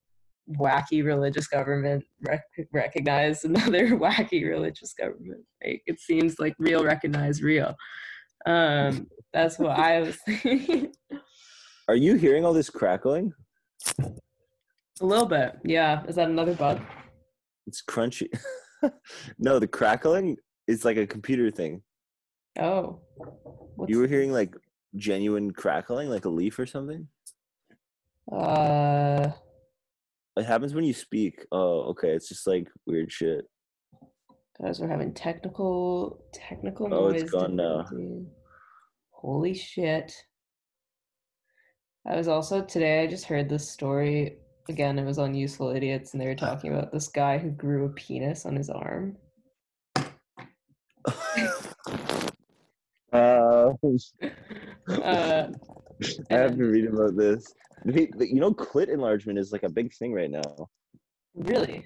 wacky religious government rec- recognized another wacky religious government? Like, it seems like real recognize real. Um, that's what I was thinking. Are you hearing all this crackling? A little bit, yeah. Is that another bug? It's crunchy. no, the crackling is like a computer thing. Oh, what's, You were hearing like genuine crackling, like a leaf or something? uh, It happens when you speak. Oh, okay. It's just like weird shit. guys, we're having technical technical Oh, noise. it's gone now. Holy shit! I was also today. I just heard this story again. It was on Useful Idiots, and they were talking about this guy who grew a penis on his arm. Uh, Uh, I have to read about this. You know, clit enlargement is like a big thing right now. really?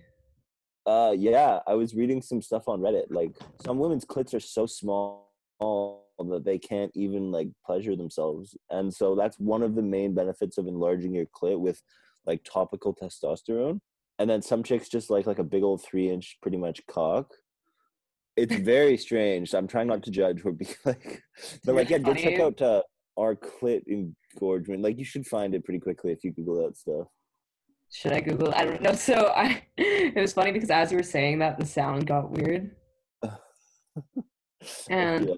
Uh, yeah, I was reading some stuff on Reddit. Like some women's clits are so small that they can't even like pleasure themselves, and so that's one of the main benefits of enlarging your clit with like topical testosterone. And then some chicks just like like a big old three inch, pretty much cock. It's very strange. I'm trying not to judge. We're being like, but like, yeah, go check out uh, our clit engorgement. Like, you should find it pretty quickly if you Google that stuff. Should I Google? I don't know. So I, it was funny because as you were saying that, the sound got weird. And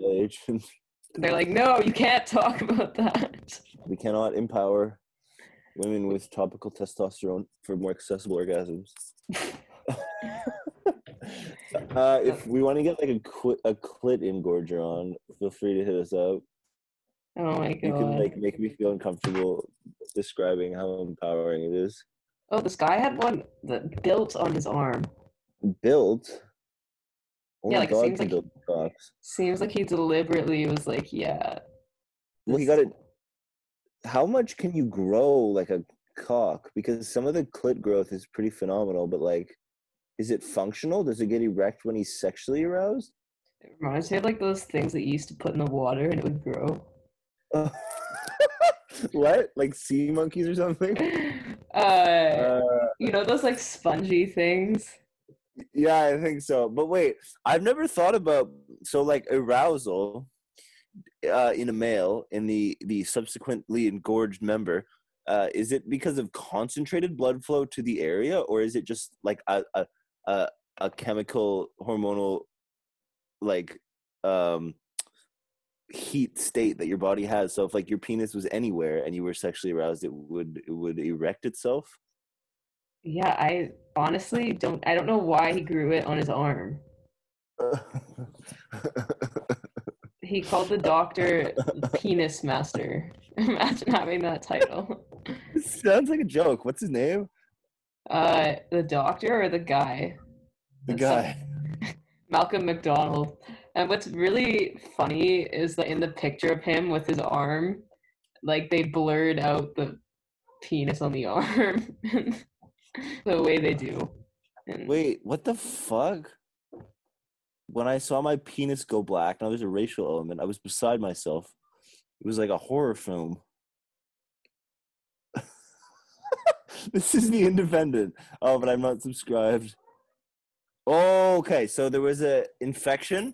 They're like, no, you can't talk about that. We cannot empower women with topical testosterone for more accessible orgasms. Uh, if we want to get like a qu- a clit engorger on, feel free to hit us up. Oh my god! You can like make me feel uncomfortable describing how empowering it is. Oh, this guy had one that built on his arm. Built. Oh Yeah, like, God, seems can like- cocks. Seems like he deliberately was like, yeah. Well, he got it. How much can you grow like a cock? Because some of the clit growth is pretty phenomenal, but like, is it functional? Does it get erect when he's sexually aroused? It reminds me of like those things that you used to put in the water and it would grow. what? Like sea monkeys or something? Uh, Uh, you know those like spongy things? yeah, I think so. But wait, I've never thought about so like arousal uh, in a male in the the subsequently engorged member. Uh, is it because of concentrated blood flow to the area, or is it just like a a a, a chemical hormonal like um heat state that your body has? So if like your penis was anywhere and you were sexually aroused, it would it would erect itself. Yeah, I honestly don't I don't know why he grew it on his arm. He called the doctor penis master. Imagine having that title. Sounds like a joke. What's his name? Uh the doctor or the guy? The That's some- guy. Malcolm McDonald. And what's really funny is that in the picture of him with his arm, like they blurred out the penis on the arm the way they do. And Wait, what the fuck? When I saw my penis go black, now there's a racial element. I was beside myself. It was like a horror film. this is the Independent. Oh, but I'm not subscribed. Oh, okay. So there was a infection,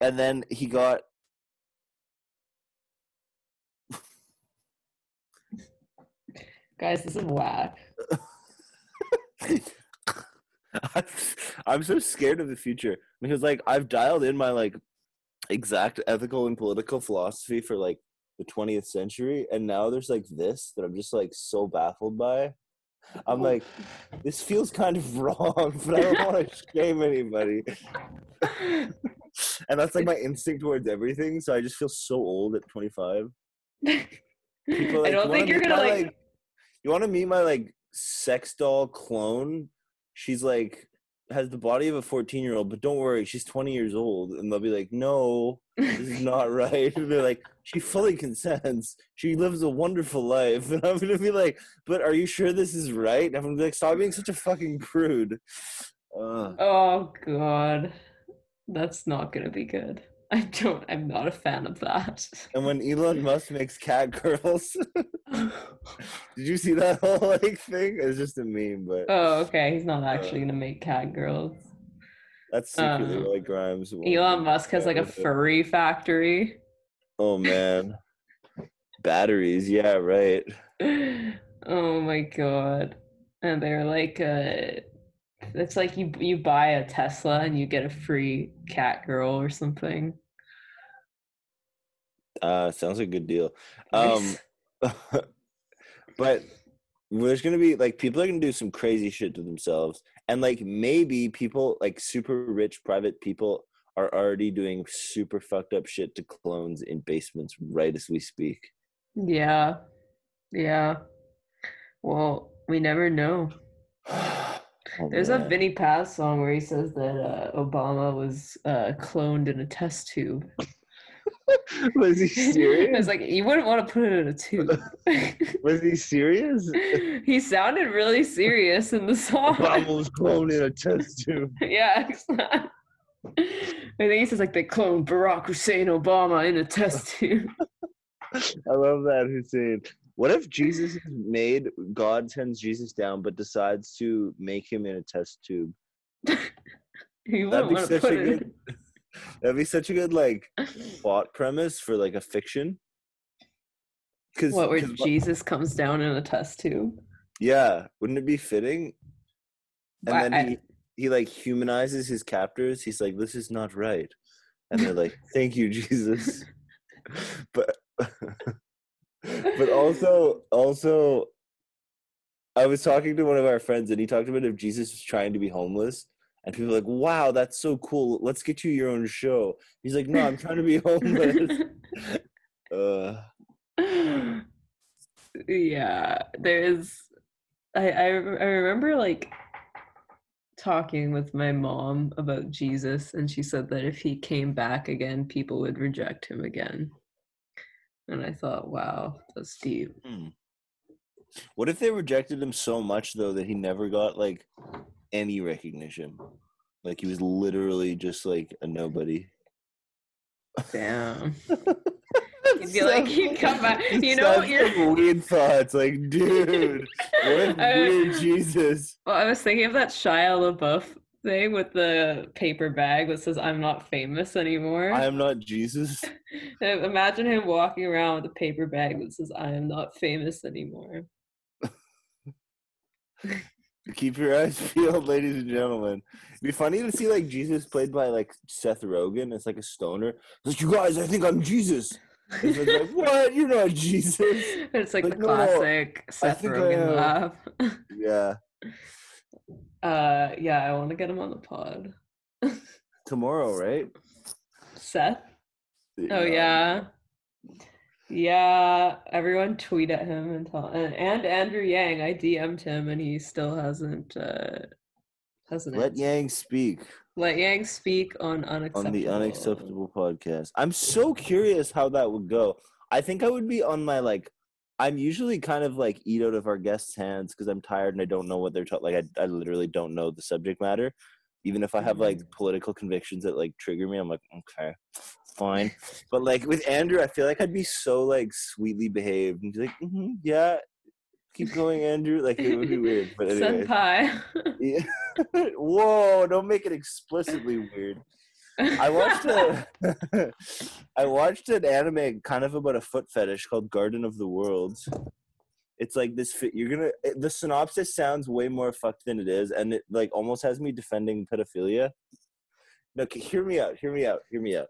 and then he got. guys, this is whack. I'm so scared of the future because like I've dialed in my like exact ethical and political philosophy for like the 20th century and now there's like this that I'm just like so baffled by. I'm oh. like this feels kind of wrong, but I don't want to shame anybody. And that's like my instinct towards everything, so I just feel so old at 25. People are I don't "You think you're gonna my, like, you want to meet my like sex doll clone she's like has the body of a 14 year old but don't worry she's 20 years old and they'll be like no this is not right. And they're like she fully consents. She lives a wonderful life. And i'm gonna be like but are you sure this is right? And i'm gonna be like stop being such a fucking prude. Uh, Oh god. That's not gonna be good. I don't I'm not a fan of that. and when elon musk makes cat girls did you see that whole like thing it's just a meme but Oh, okay. He's not actually gonna make cat girls. that's secretly um, like grimes Elon Musk has like a furry factory. Oh man. Batteries, yeah, right. oh my god. And they're like uh it's like you you buy a Tesla and you get a free cat girl or something. Uh sounds like a good deal. Um but there's gonna be like people are gonna do some crazy shit to themselves. And like maybe people like super rich private people are already doing super fucked up shit to clones in basements right as we speak. yeah. Yeah. Well, we never know. Oh, There's a man. Vinnie Paz song where he says that uh, Obama was uh, cloned in a test tube. Was he serious? it's like you wouldn't want to put it in a tube. Was he serious? he sounded really serious in the song. Obama was cloned in a test tube. yeah, exactly. I think he says like they cloned Barack Hussein Obama in a test tube. I love that, Hussein. What if Jesus is made, God sends Jesus down, but decides to make him in a test tube? You That'd be such a good. That'd be such a good like plot premise for like a fiction. Because What where Jesus comes down in a test tube? yeah, wouldn't it be fitting? And I- then I- he he like humanizes his captors. He's like, "This is not right. and they're like, "Thank you, Jesus." but but also also I was talking to one of our friends and he talked about if Jesus was trying to be homeless and people were like, "Wow, that's so cool. Let's get you your own show." He's like, "No, I'm trying to be homeless." uh, yeah, there's. I, I I remember like talking with my mom about Jesus, and she said that if he came back again, people would reject him again. And I thought, wow, that's deep. hmm. What if they rejected him so much though that he never got like any recognition? Like he was literally just like a nobody. Damn. You'd be like, you come back. You know, you're. like weird thoughts. Like, dude, what if I- weird Jesus? Well, I was thinking of that Shia LaBeouf thing with the paper bag that says "I'm not famous anymore." I am not Jesus. Imagine him walking around with a paper bag that says "I am not famous anymore." Keep your eyes peeled, ladies and gentlemen. It'd be funny to see like Jesus played by like Seth Rogen. It's like a stoner. It's like, you guys, I think I'm Jesus. It's like, like, what? You're not Jesus. it's like, Like, the no, classic Seth I Rogen laugh. Yeah. Uh, yeah, I want to get him on the pod. Tomorrow, right? Seth. Oh yeah. Yeah, everyone tweet at him and tell and, and Andrew Yang. I DM'd him and he still hasn't uh hasn't Let answered. Yang speak Let Yang speak on unacceptable. on the Unacceptable podcast. I'm so curious how that would go. I think I would be on my like. I'm usually kind of like eat out of our guests' hands because I'm tired and I don't know what they're talking. Like I, I literally don't know the subject matter. Even if I have like political convictions that like trigger me, I'm like, okay, fine. But like with Andrew, I feel like I'd be so like sweetly behaved and be like, hmm yeah, keep going, Andrew. Like it would be weird. But anyway, Senpai. yeah. Whoa! Don't make it explicitly weird. I watched a, I watched an anime kind of about a foot fetish called Garden of the Words. It's like this. You're gonna. It, the synopsis sounds way more fucked than it is, and it like almost has me defending pedophilia. No, okay, hear me out. Hear me out. Hear me out.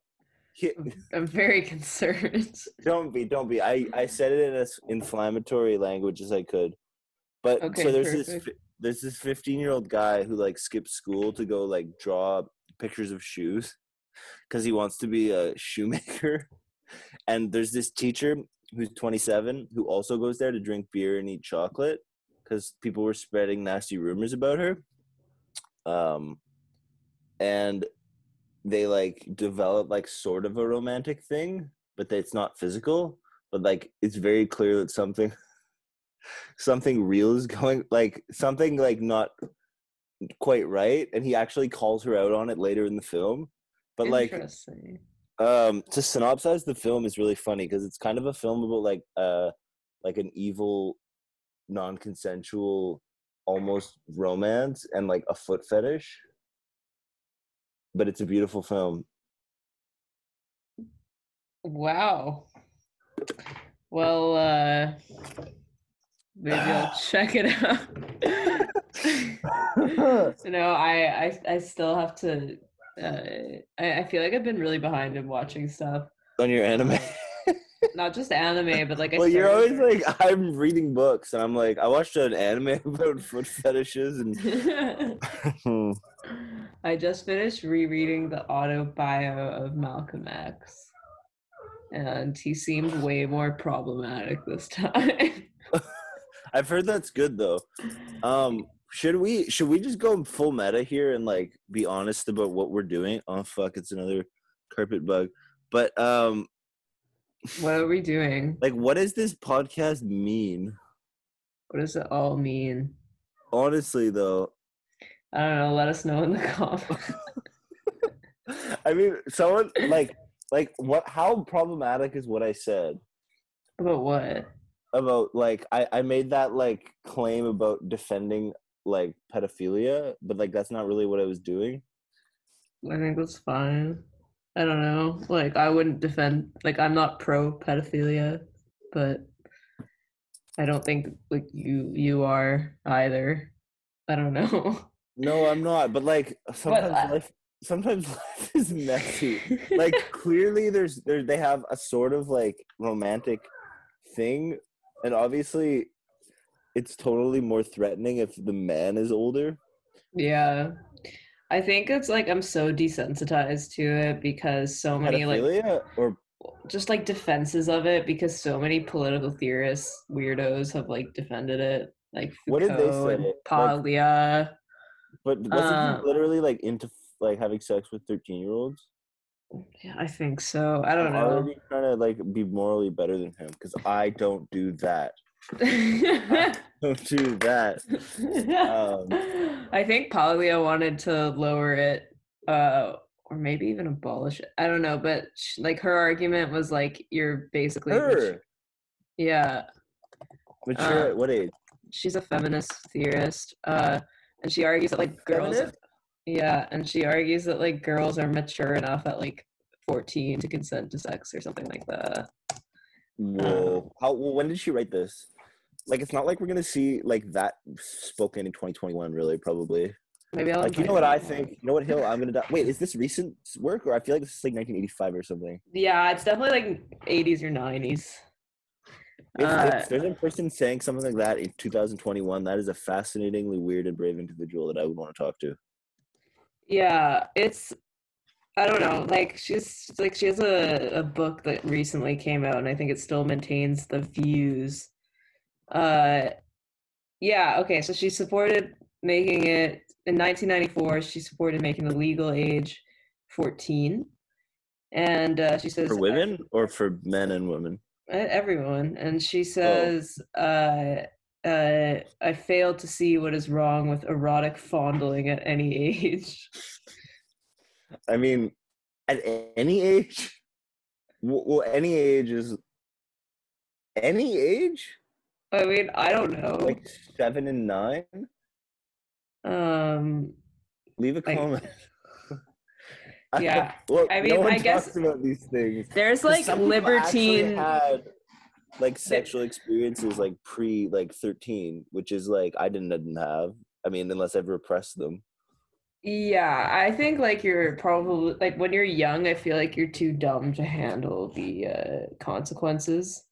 He- I'm very concerned. don't be. Don't be. I I said it in as inflammatory language as I could. But Okay, so there's this perfect. fi- there's this 15 year old guy who like skips school to go like draw pictures of shoes because he wants to be a shoemaker. And there's this teacher who's 27 who also goes there to drink beer and eat chocolate because people were spreading nasty rumors about her. Um, and they like develop like sort of a romantic thing, but it's not physical. But like it's very clear that something something real is going like something like not quite right and he actually calls her out on it later in the film but like um to synopsize the film is really funny because it's kind of a film about like uh like an evil non-consensual almost romance and like a foot fetish but it's a beautiful film Wow. Well, uh maybe I'll check it out. no, I, I I still have to uh I, I feel like I've been really behind in watching stuff. on your anime Not just anime, but like I well you're always like i'm reading books and i'm like i watched an anime about foot fetishes and I just finished rereading the auto bio of Malcolm X. And he seemed way more problematic this time. I've heard that's good though. Um, should we should we just go full meta here and like be honest about what we're doing? Oh fuck, it's another carpet bug. But um, what are we doing? like, what does this podcast mean? What does it all mean? Honestly, though, I don't know. Let us know in the comments. I mean, someone like like what? How problematic is what I said About what? about like I I made that like claim about defending like pedophilia, but like that's not really what I was doing. I think that's fine. I don't know. Like, I wouldn't defend. Like, I'm not pro pedophilia, but I don't think like you you are either. I don't know. No, I'm not. But like sometimes I- uh, life sometimes life is messy. like clearly there's there they have a sort of like romantic thing and obviously it's totally more threatening if the man is older. yeah. I think it's like I'm so desensitized to it because so many like or just like defenses of it because so many political theorists, weirdos have like defended it. Like What did they Foucault say? Like- but wasn't Uh, he literally like into like having sex with 13 year olds? Yeah, I think so. I don't know. already trying to like be morally better than him because I don't do that. Don't do that. Um, I think Paglia wanted to lower it, uh, or maybe even abolish it. I don't know, but sh- like her argument was like you're basically Her yeah. mature Uh, at what age? She's a feminist theorist, uh, and she argues that like girls, Feminist? yeah, and she argues that like girls are mature enough at like 14 to consent to sex or something like that. Whoa! How? Well, when did she write this? Like, it's not like we're gonna see like that spoken in 2021. Really, probably. Maybe I'll Like, you know what. I think? You know what Hill? I'm gonna die. Wait, is this recent work or I feel like this is like 1985 or something? Yeah, it's definitely like 80s or 90s. If, Uh, if there's a person saying something like that in 2021, that is a fascinatingly weird and brave individual that I would want to talk to. Yeah, it's I don't know. Like she's like she has a, a book that recently came out and I think it still maintains the views. Uh yeah, okay, so she supported making it in 1994, she supported making the legal age 14. And uh, she says For women or for men and women? everyone and she says uh uh i failed to see what is wrong with erotic fondling at any age I mean, at any age? Well, any age is any age? I mean i don't know Like seven and nine? um Leave a Like- comment. Yeah, I no mean, one I guess- about these things. there's like libertine had like sexual experiences like pre like 13 which is like i didn't, didn't have i mean unless i've repressed them yeah i think like you're probably like when you're young i feel like you're too dumb to handle the uh consequences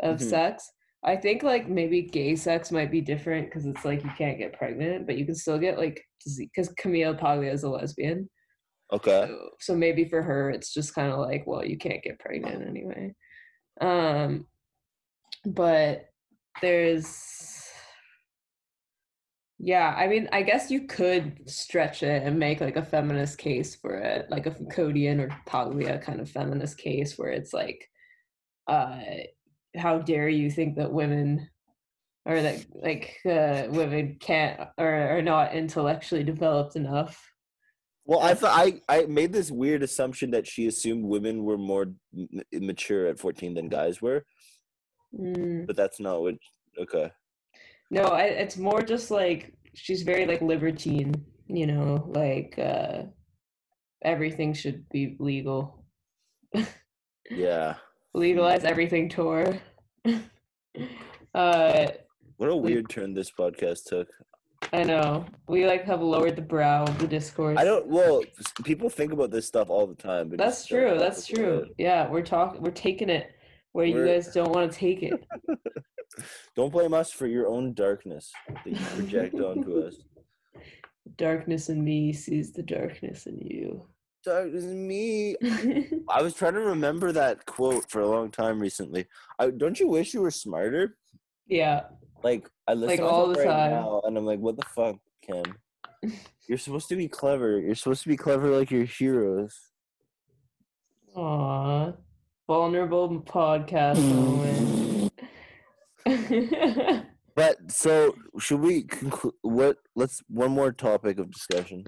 of Mhm. sex i think like maybe gay sex might be different because it's like you can't get pregnant but you can still get like because camille paglia is a lesbian. Okay. So, so maybe for her it's just kind of like well you can't get pregnant anyway. Um but there's yeah i mean i guess you could stretch it and make like a feminist case for it like a Foucauldian or paglia kind of feminist case where it's like uh how dare you think that women or that like uh, women can't or are not intellectually developed enough well i thought i i made this weird assumption that she assumed women were more m- mature at 14 than guys were Mm. but that's not what okay No, I, it's more just like she's very like libertine, you know, like uh everything should be legal. yeah Legalize everything tour. uh what a weird turn this podcast took I know. We like have lowered the brow of the discourse. i don't well people think about this stuff all the time but That's true. That's true. it. Yeah, we're talking we're taking it where you We're- guys don't want to take it. don't blame us for your own darkness that you project onto us Darkness in me sees the darkness in you. Darkness in me I was trying to remember that quote for a long time recently. I, don't you wish you were smarter? yeah. Like I listen Like, to all the right time. now, and I'm like, what the fuck, Ken? You're supposed to be clever. You're supposed to be clever like your heroes. Aw, vulnerable podcast moment. But so should we conclude? What? Let's one more topic of discussion.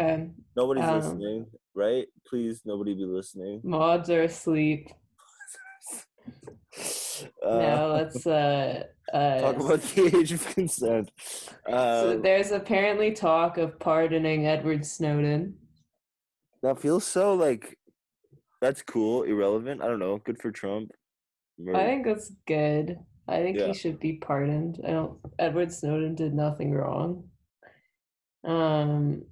Okay, Nobody's Um, listening, right? Please, nobody be listening. mods are asleep. Uh, now let's uh uh. talk about the age of consent. so Uh, there's apparently talk of pardoning Edward Snowden. That feels so like that's cool, irrelevant. I don't know. Good for Trump. Or- I think that's good. I think Yeah. he should be pardoned. I don't. Edward Snowden did nothing wrong. Um,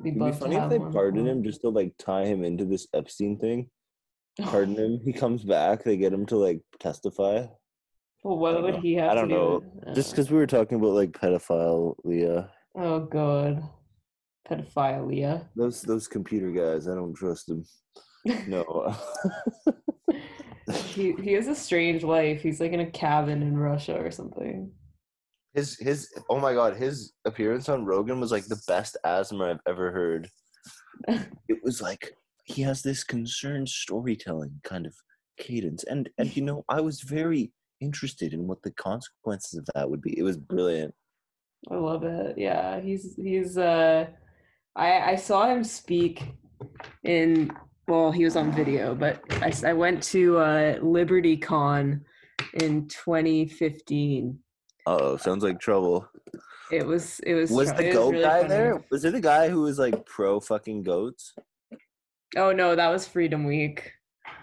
We'd It'd be funny if they pardon him just to like tie him into this Epstein thing. Pardon him. He comes back. They get him to like testify. Well, what would know. he have I don't do? know. with- Just because we were talking about like pedophile, Leah. Oh god, pedophilia. Those those computer guys, I don't trust them. No. He he has a strange life. He's like in a cabin in Russia or something. His his oh my god, his appearance on Rogan was like the best ASMR I've ever heard. it was like he has this concerned storytelling kind of cadence, and and you know I was very interested in what the consequences of that would be. It was brilliant. I love it. Yeah, he's he's uh I I saw him speak in well, he was on video, but I I went to uh Liberty Con in 2015. Oh, sounds like trouble. It was it was Was tr- the goat really guy funny. there? Was it the guy who was like pro fucking goats? Oh no, that was Freedom Week.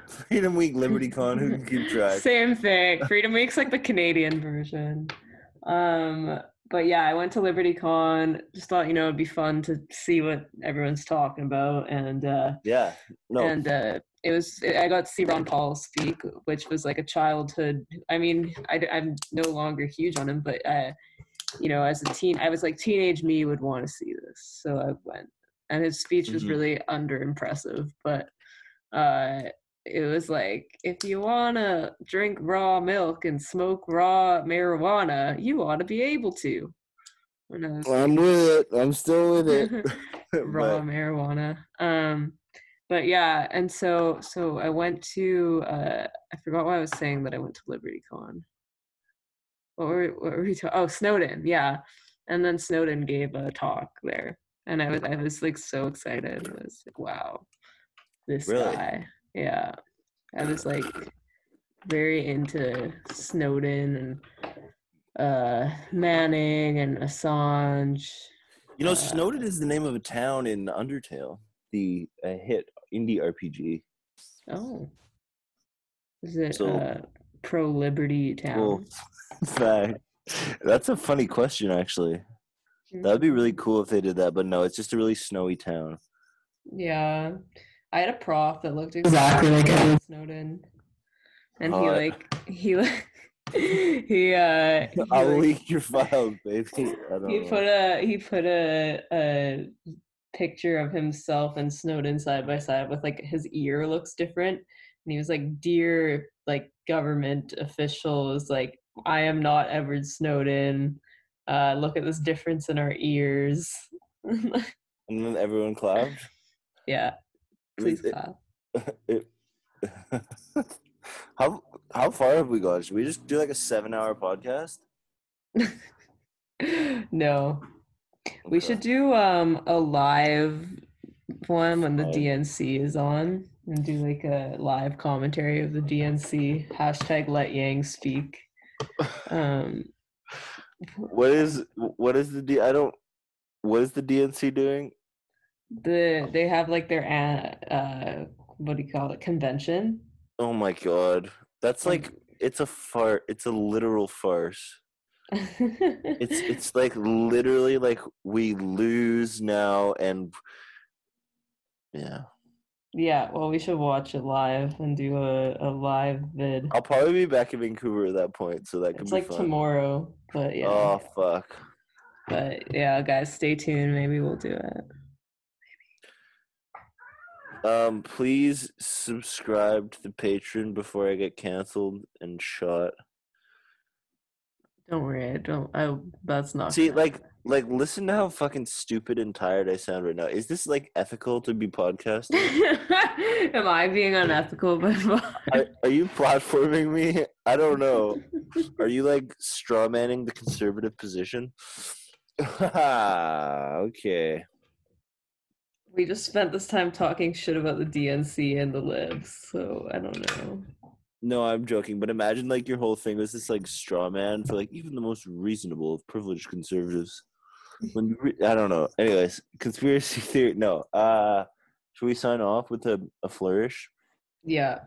Freedom Week, Liberty Con, who can keep track? Same thing. Freedom Week's like the Canadian version. Um, but yeah, I went to Liberty Con. Just thought, you know, it'd be fun to see what everyone's talking about. And uh Yeah. No. and uh it was I got to see Ron Paul speak, which was like a childhood. I mean, I, am no longer huge on him, but uh, you know, as a teen, I was like teenage me would want to see this, so I went. And his speech was Mhm. really under impressive, but uh, it was like if you wanna drink raw milk and smoke raw marijuana, you ought to be able to. Was I'm with it. I'm still with it. raw But- marijuana. Um, but yeah, and so so I went to uh, I forgot why I was saying that I went to Liberty Con. What were what were we talking? Oh, Snowden, yeah. And then Snowden gave a talk there, and I was I was like so excited. I was like, wow, this Really? guy, yeah. I was like very into Snowden and uh Manning and Assange. You know, Uh, Snowden is the name of a town in Undertale, the uh, hit indie RPG. Oh. Is it So- uh, pro liberty Cool town? fact. That's a funny question, actually. That'd be really cool if they did that, but no, it's just a really snowy town. Yeah. I had a prof that looked exactly like Edward Snowden. And he like he like he uh he, I'll leak your files, baby. I don't he know. put a he put a a picture of himself and Snowden side by side with like his ear looks different. And he was like, Dear like government officials, like I am not Edward Snowden. Uh look at this difference in our ears. and then everyone clapped. yeah, please It- clap. it- how how far have we gone? Should we just do like a seven hour podcast? no. We should do um a live one when the DNC is on and do like a live commentary of the DNC. Hashtag let Yang speak. Um What is what is the D? I don't. What is the DNC doing? the they have like their a- uh what do you call it convention Oh my god, that's like it's a fart. It's a literal farce. It's it's like literally like we lose now and yeah. yeah well we should watch it live and do a, a live vid I'll probably be back in Vancouver at that point, so that could it's be like fun. tomorrow but yeah Oh fuck. but yeah guys stay tuned maybe we'll do it Um, please subscribe to the Patreon before I get canceled and shot. Don't worry i don't i that's not See, gonna like, like, listen to how fucking stupid and tired I sound right now. Is this like ethical to be podcasting? Am I being unethical? But are, are you platforming me? I don't know. Are you like straw manning the conservative position? okay. we just spent this time talking shit about the DNC and the libs, so I don't know. No, I'm joking. But imagine like your whole thing was this like straw man for like even the most reasonable of privileged conservatives. When re- I don't know. Anyways, conspiracy theory. No. Uh, should we sign off with a, a flourish? Yeah,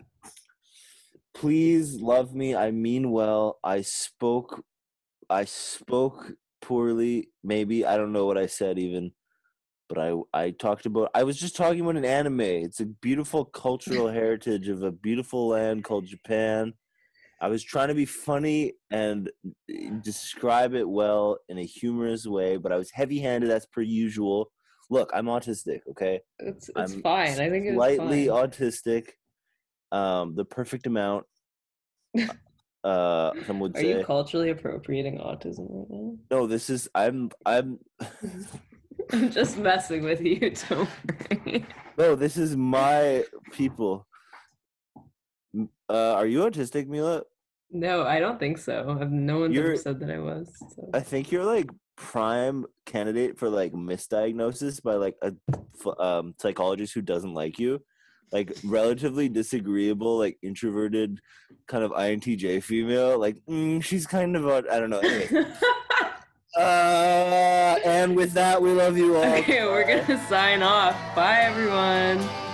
please love me i mean well i spoke i spoke poorly maybe i don't know what i said even but I I talked about I was just talking about an anime. It's a beautiful cultural heritage of a beautiful land called Japan. I was trying to be funny and eh, describe it well in a humorous way, but I was heavy-handed as per usual. Look, I'm autistic, okay? It's it's I'm fine. I think it's Slightly fine. autistic, um, the perfect amount. Uh, some would Are say. you culturally appropriating autism right now? no, this is I'm I'm. I'm just messing with you, don't worry. No, this is my people. Uh, are you autistic, Mila? No, I don't think so. I've- No one's ever You're- said that I was. So. I think you're like prime candidate for like misdiagnosis by like a f- um, psychologist who doesn't like you. Like relatively disagreeable, like introverted, kind of INTJ female. Like mm, she's kind of a, I don't know. Anyway. uh, and with that, we love you all. okay, we're gonna sign off. Bye, everyone.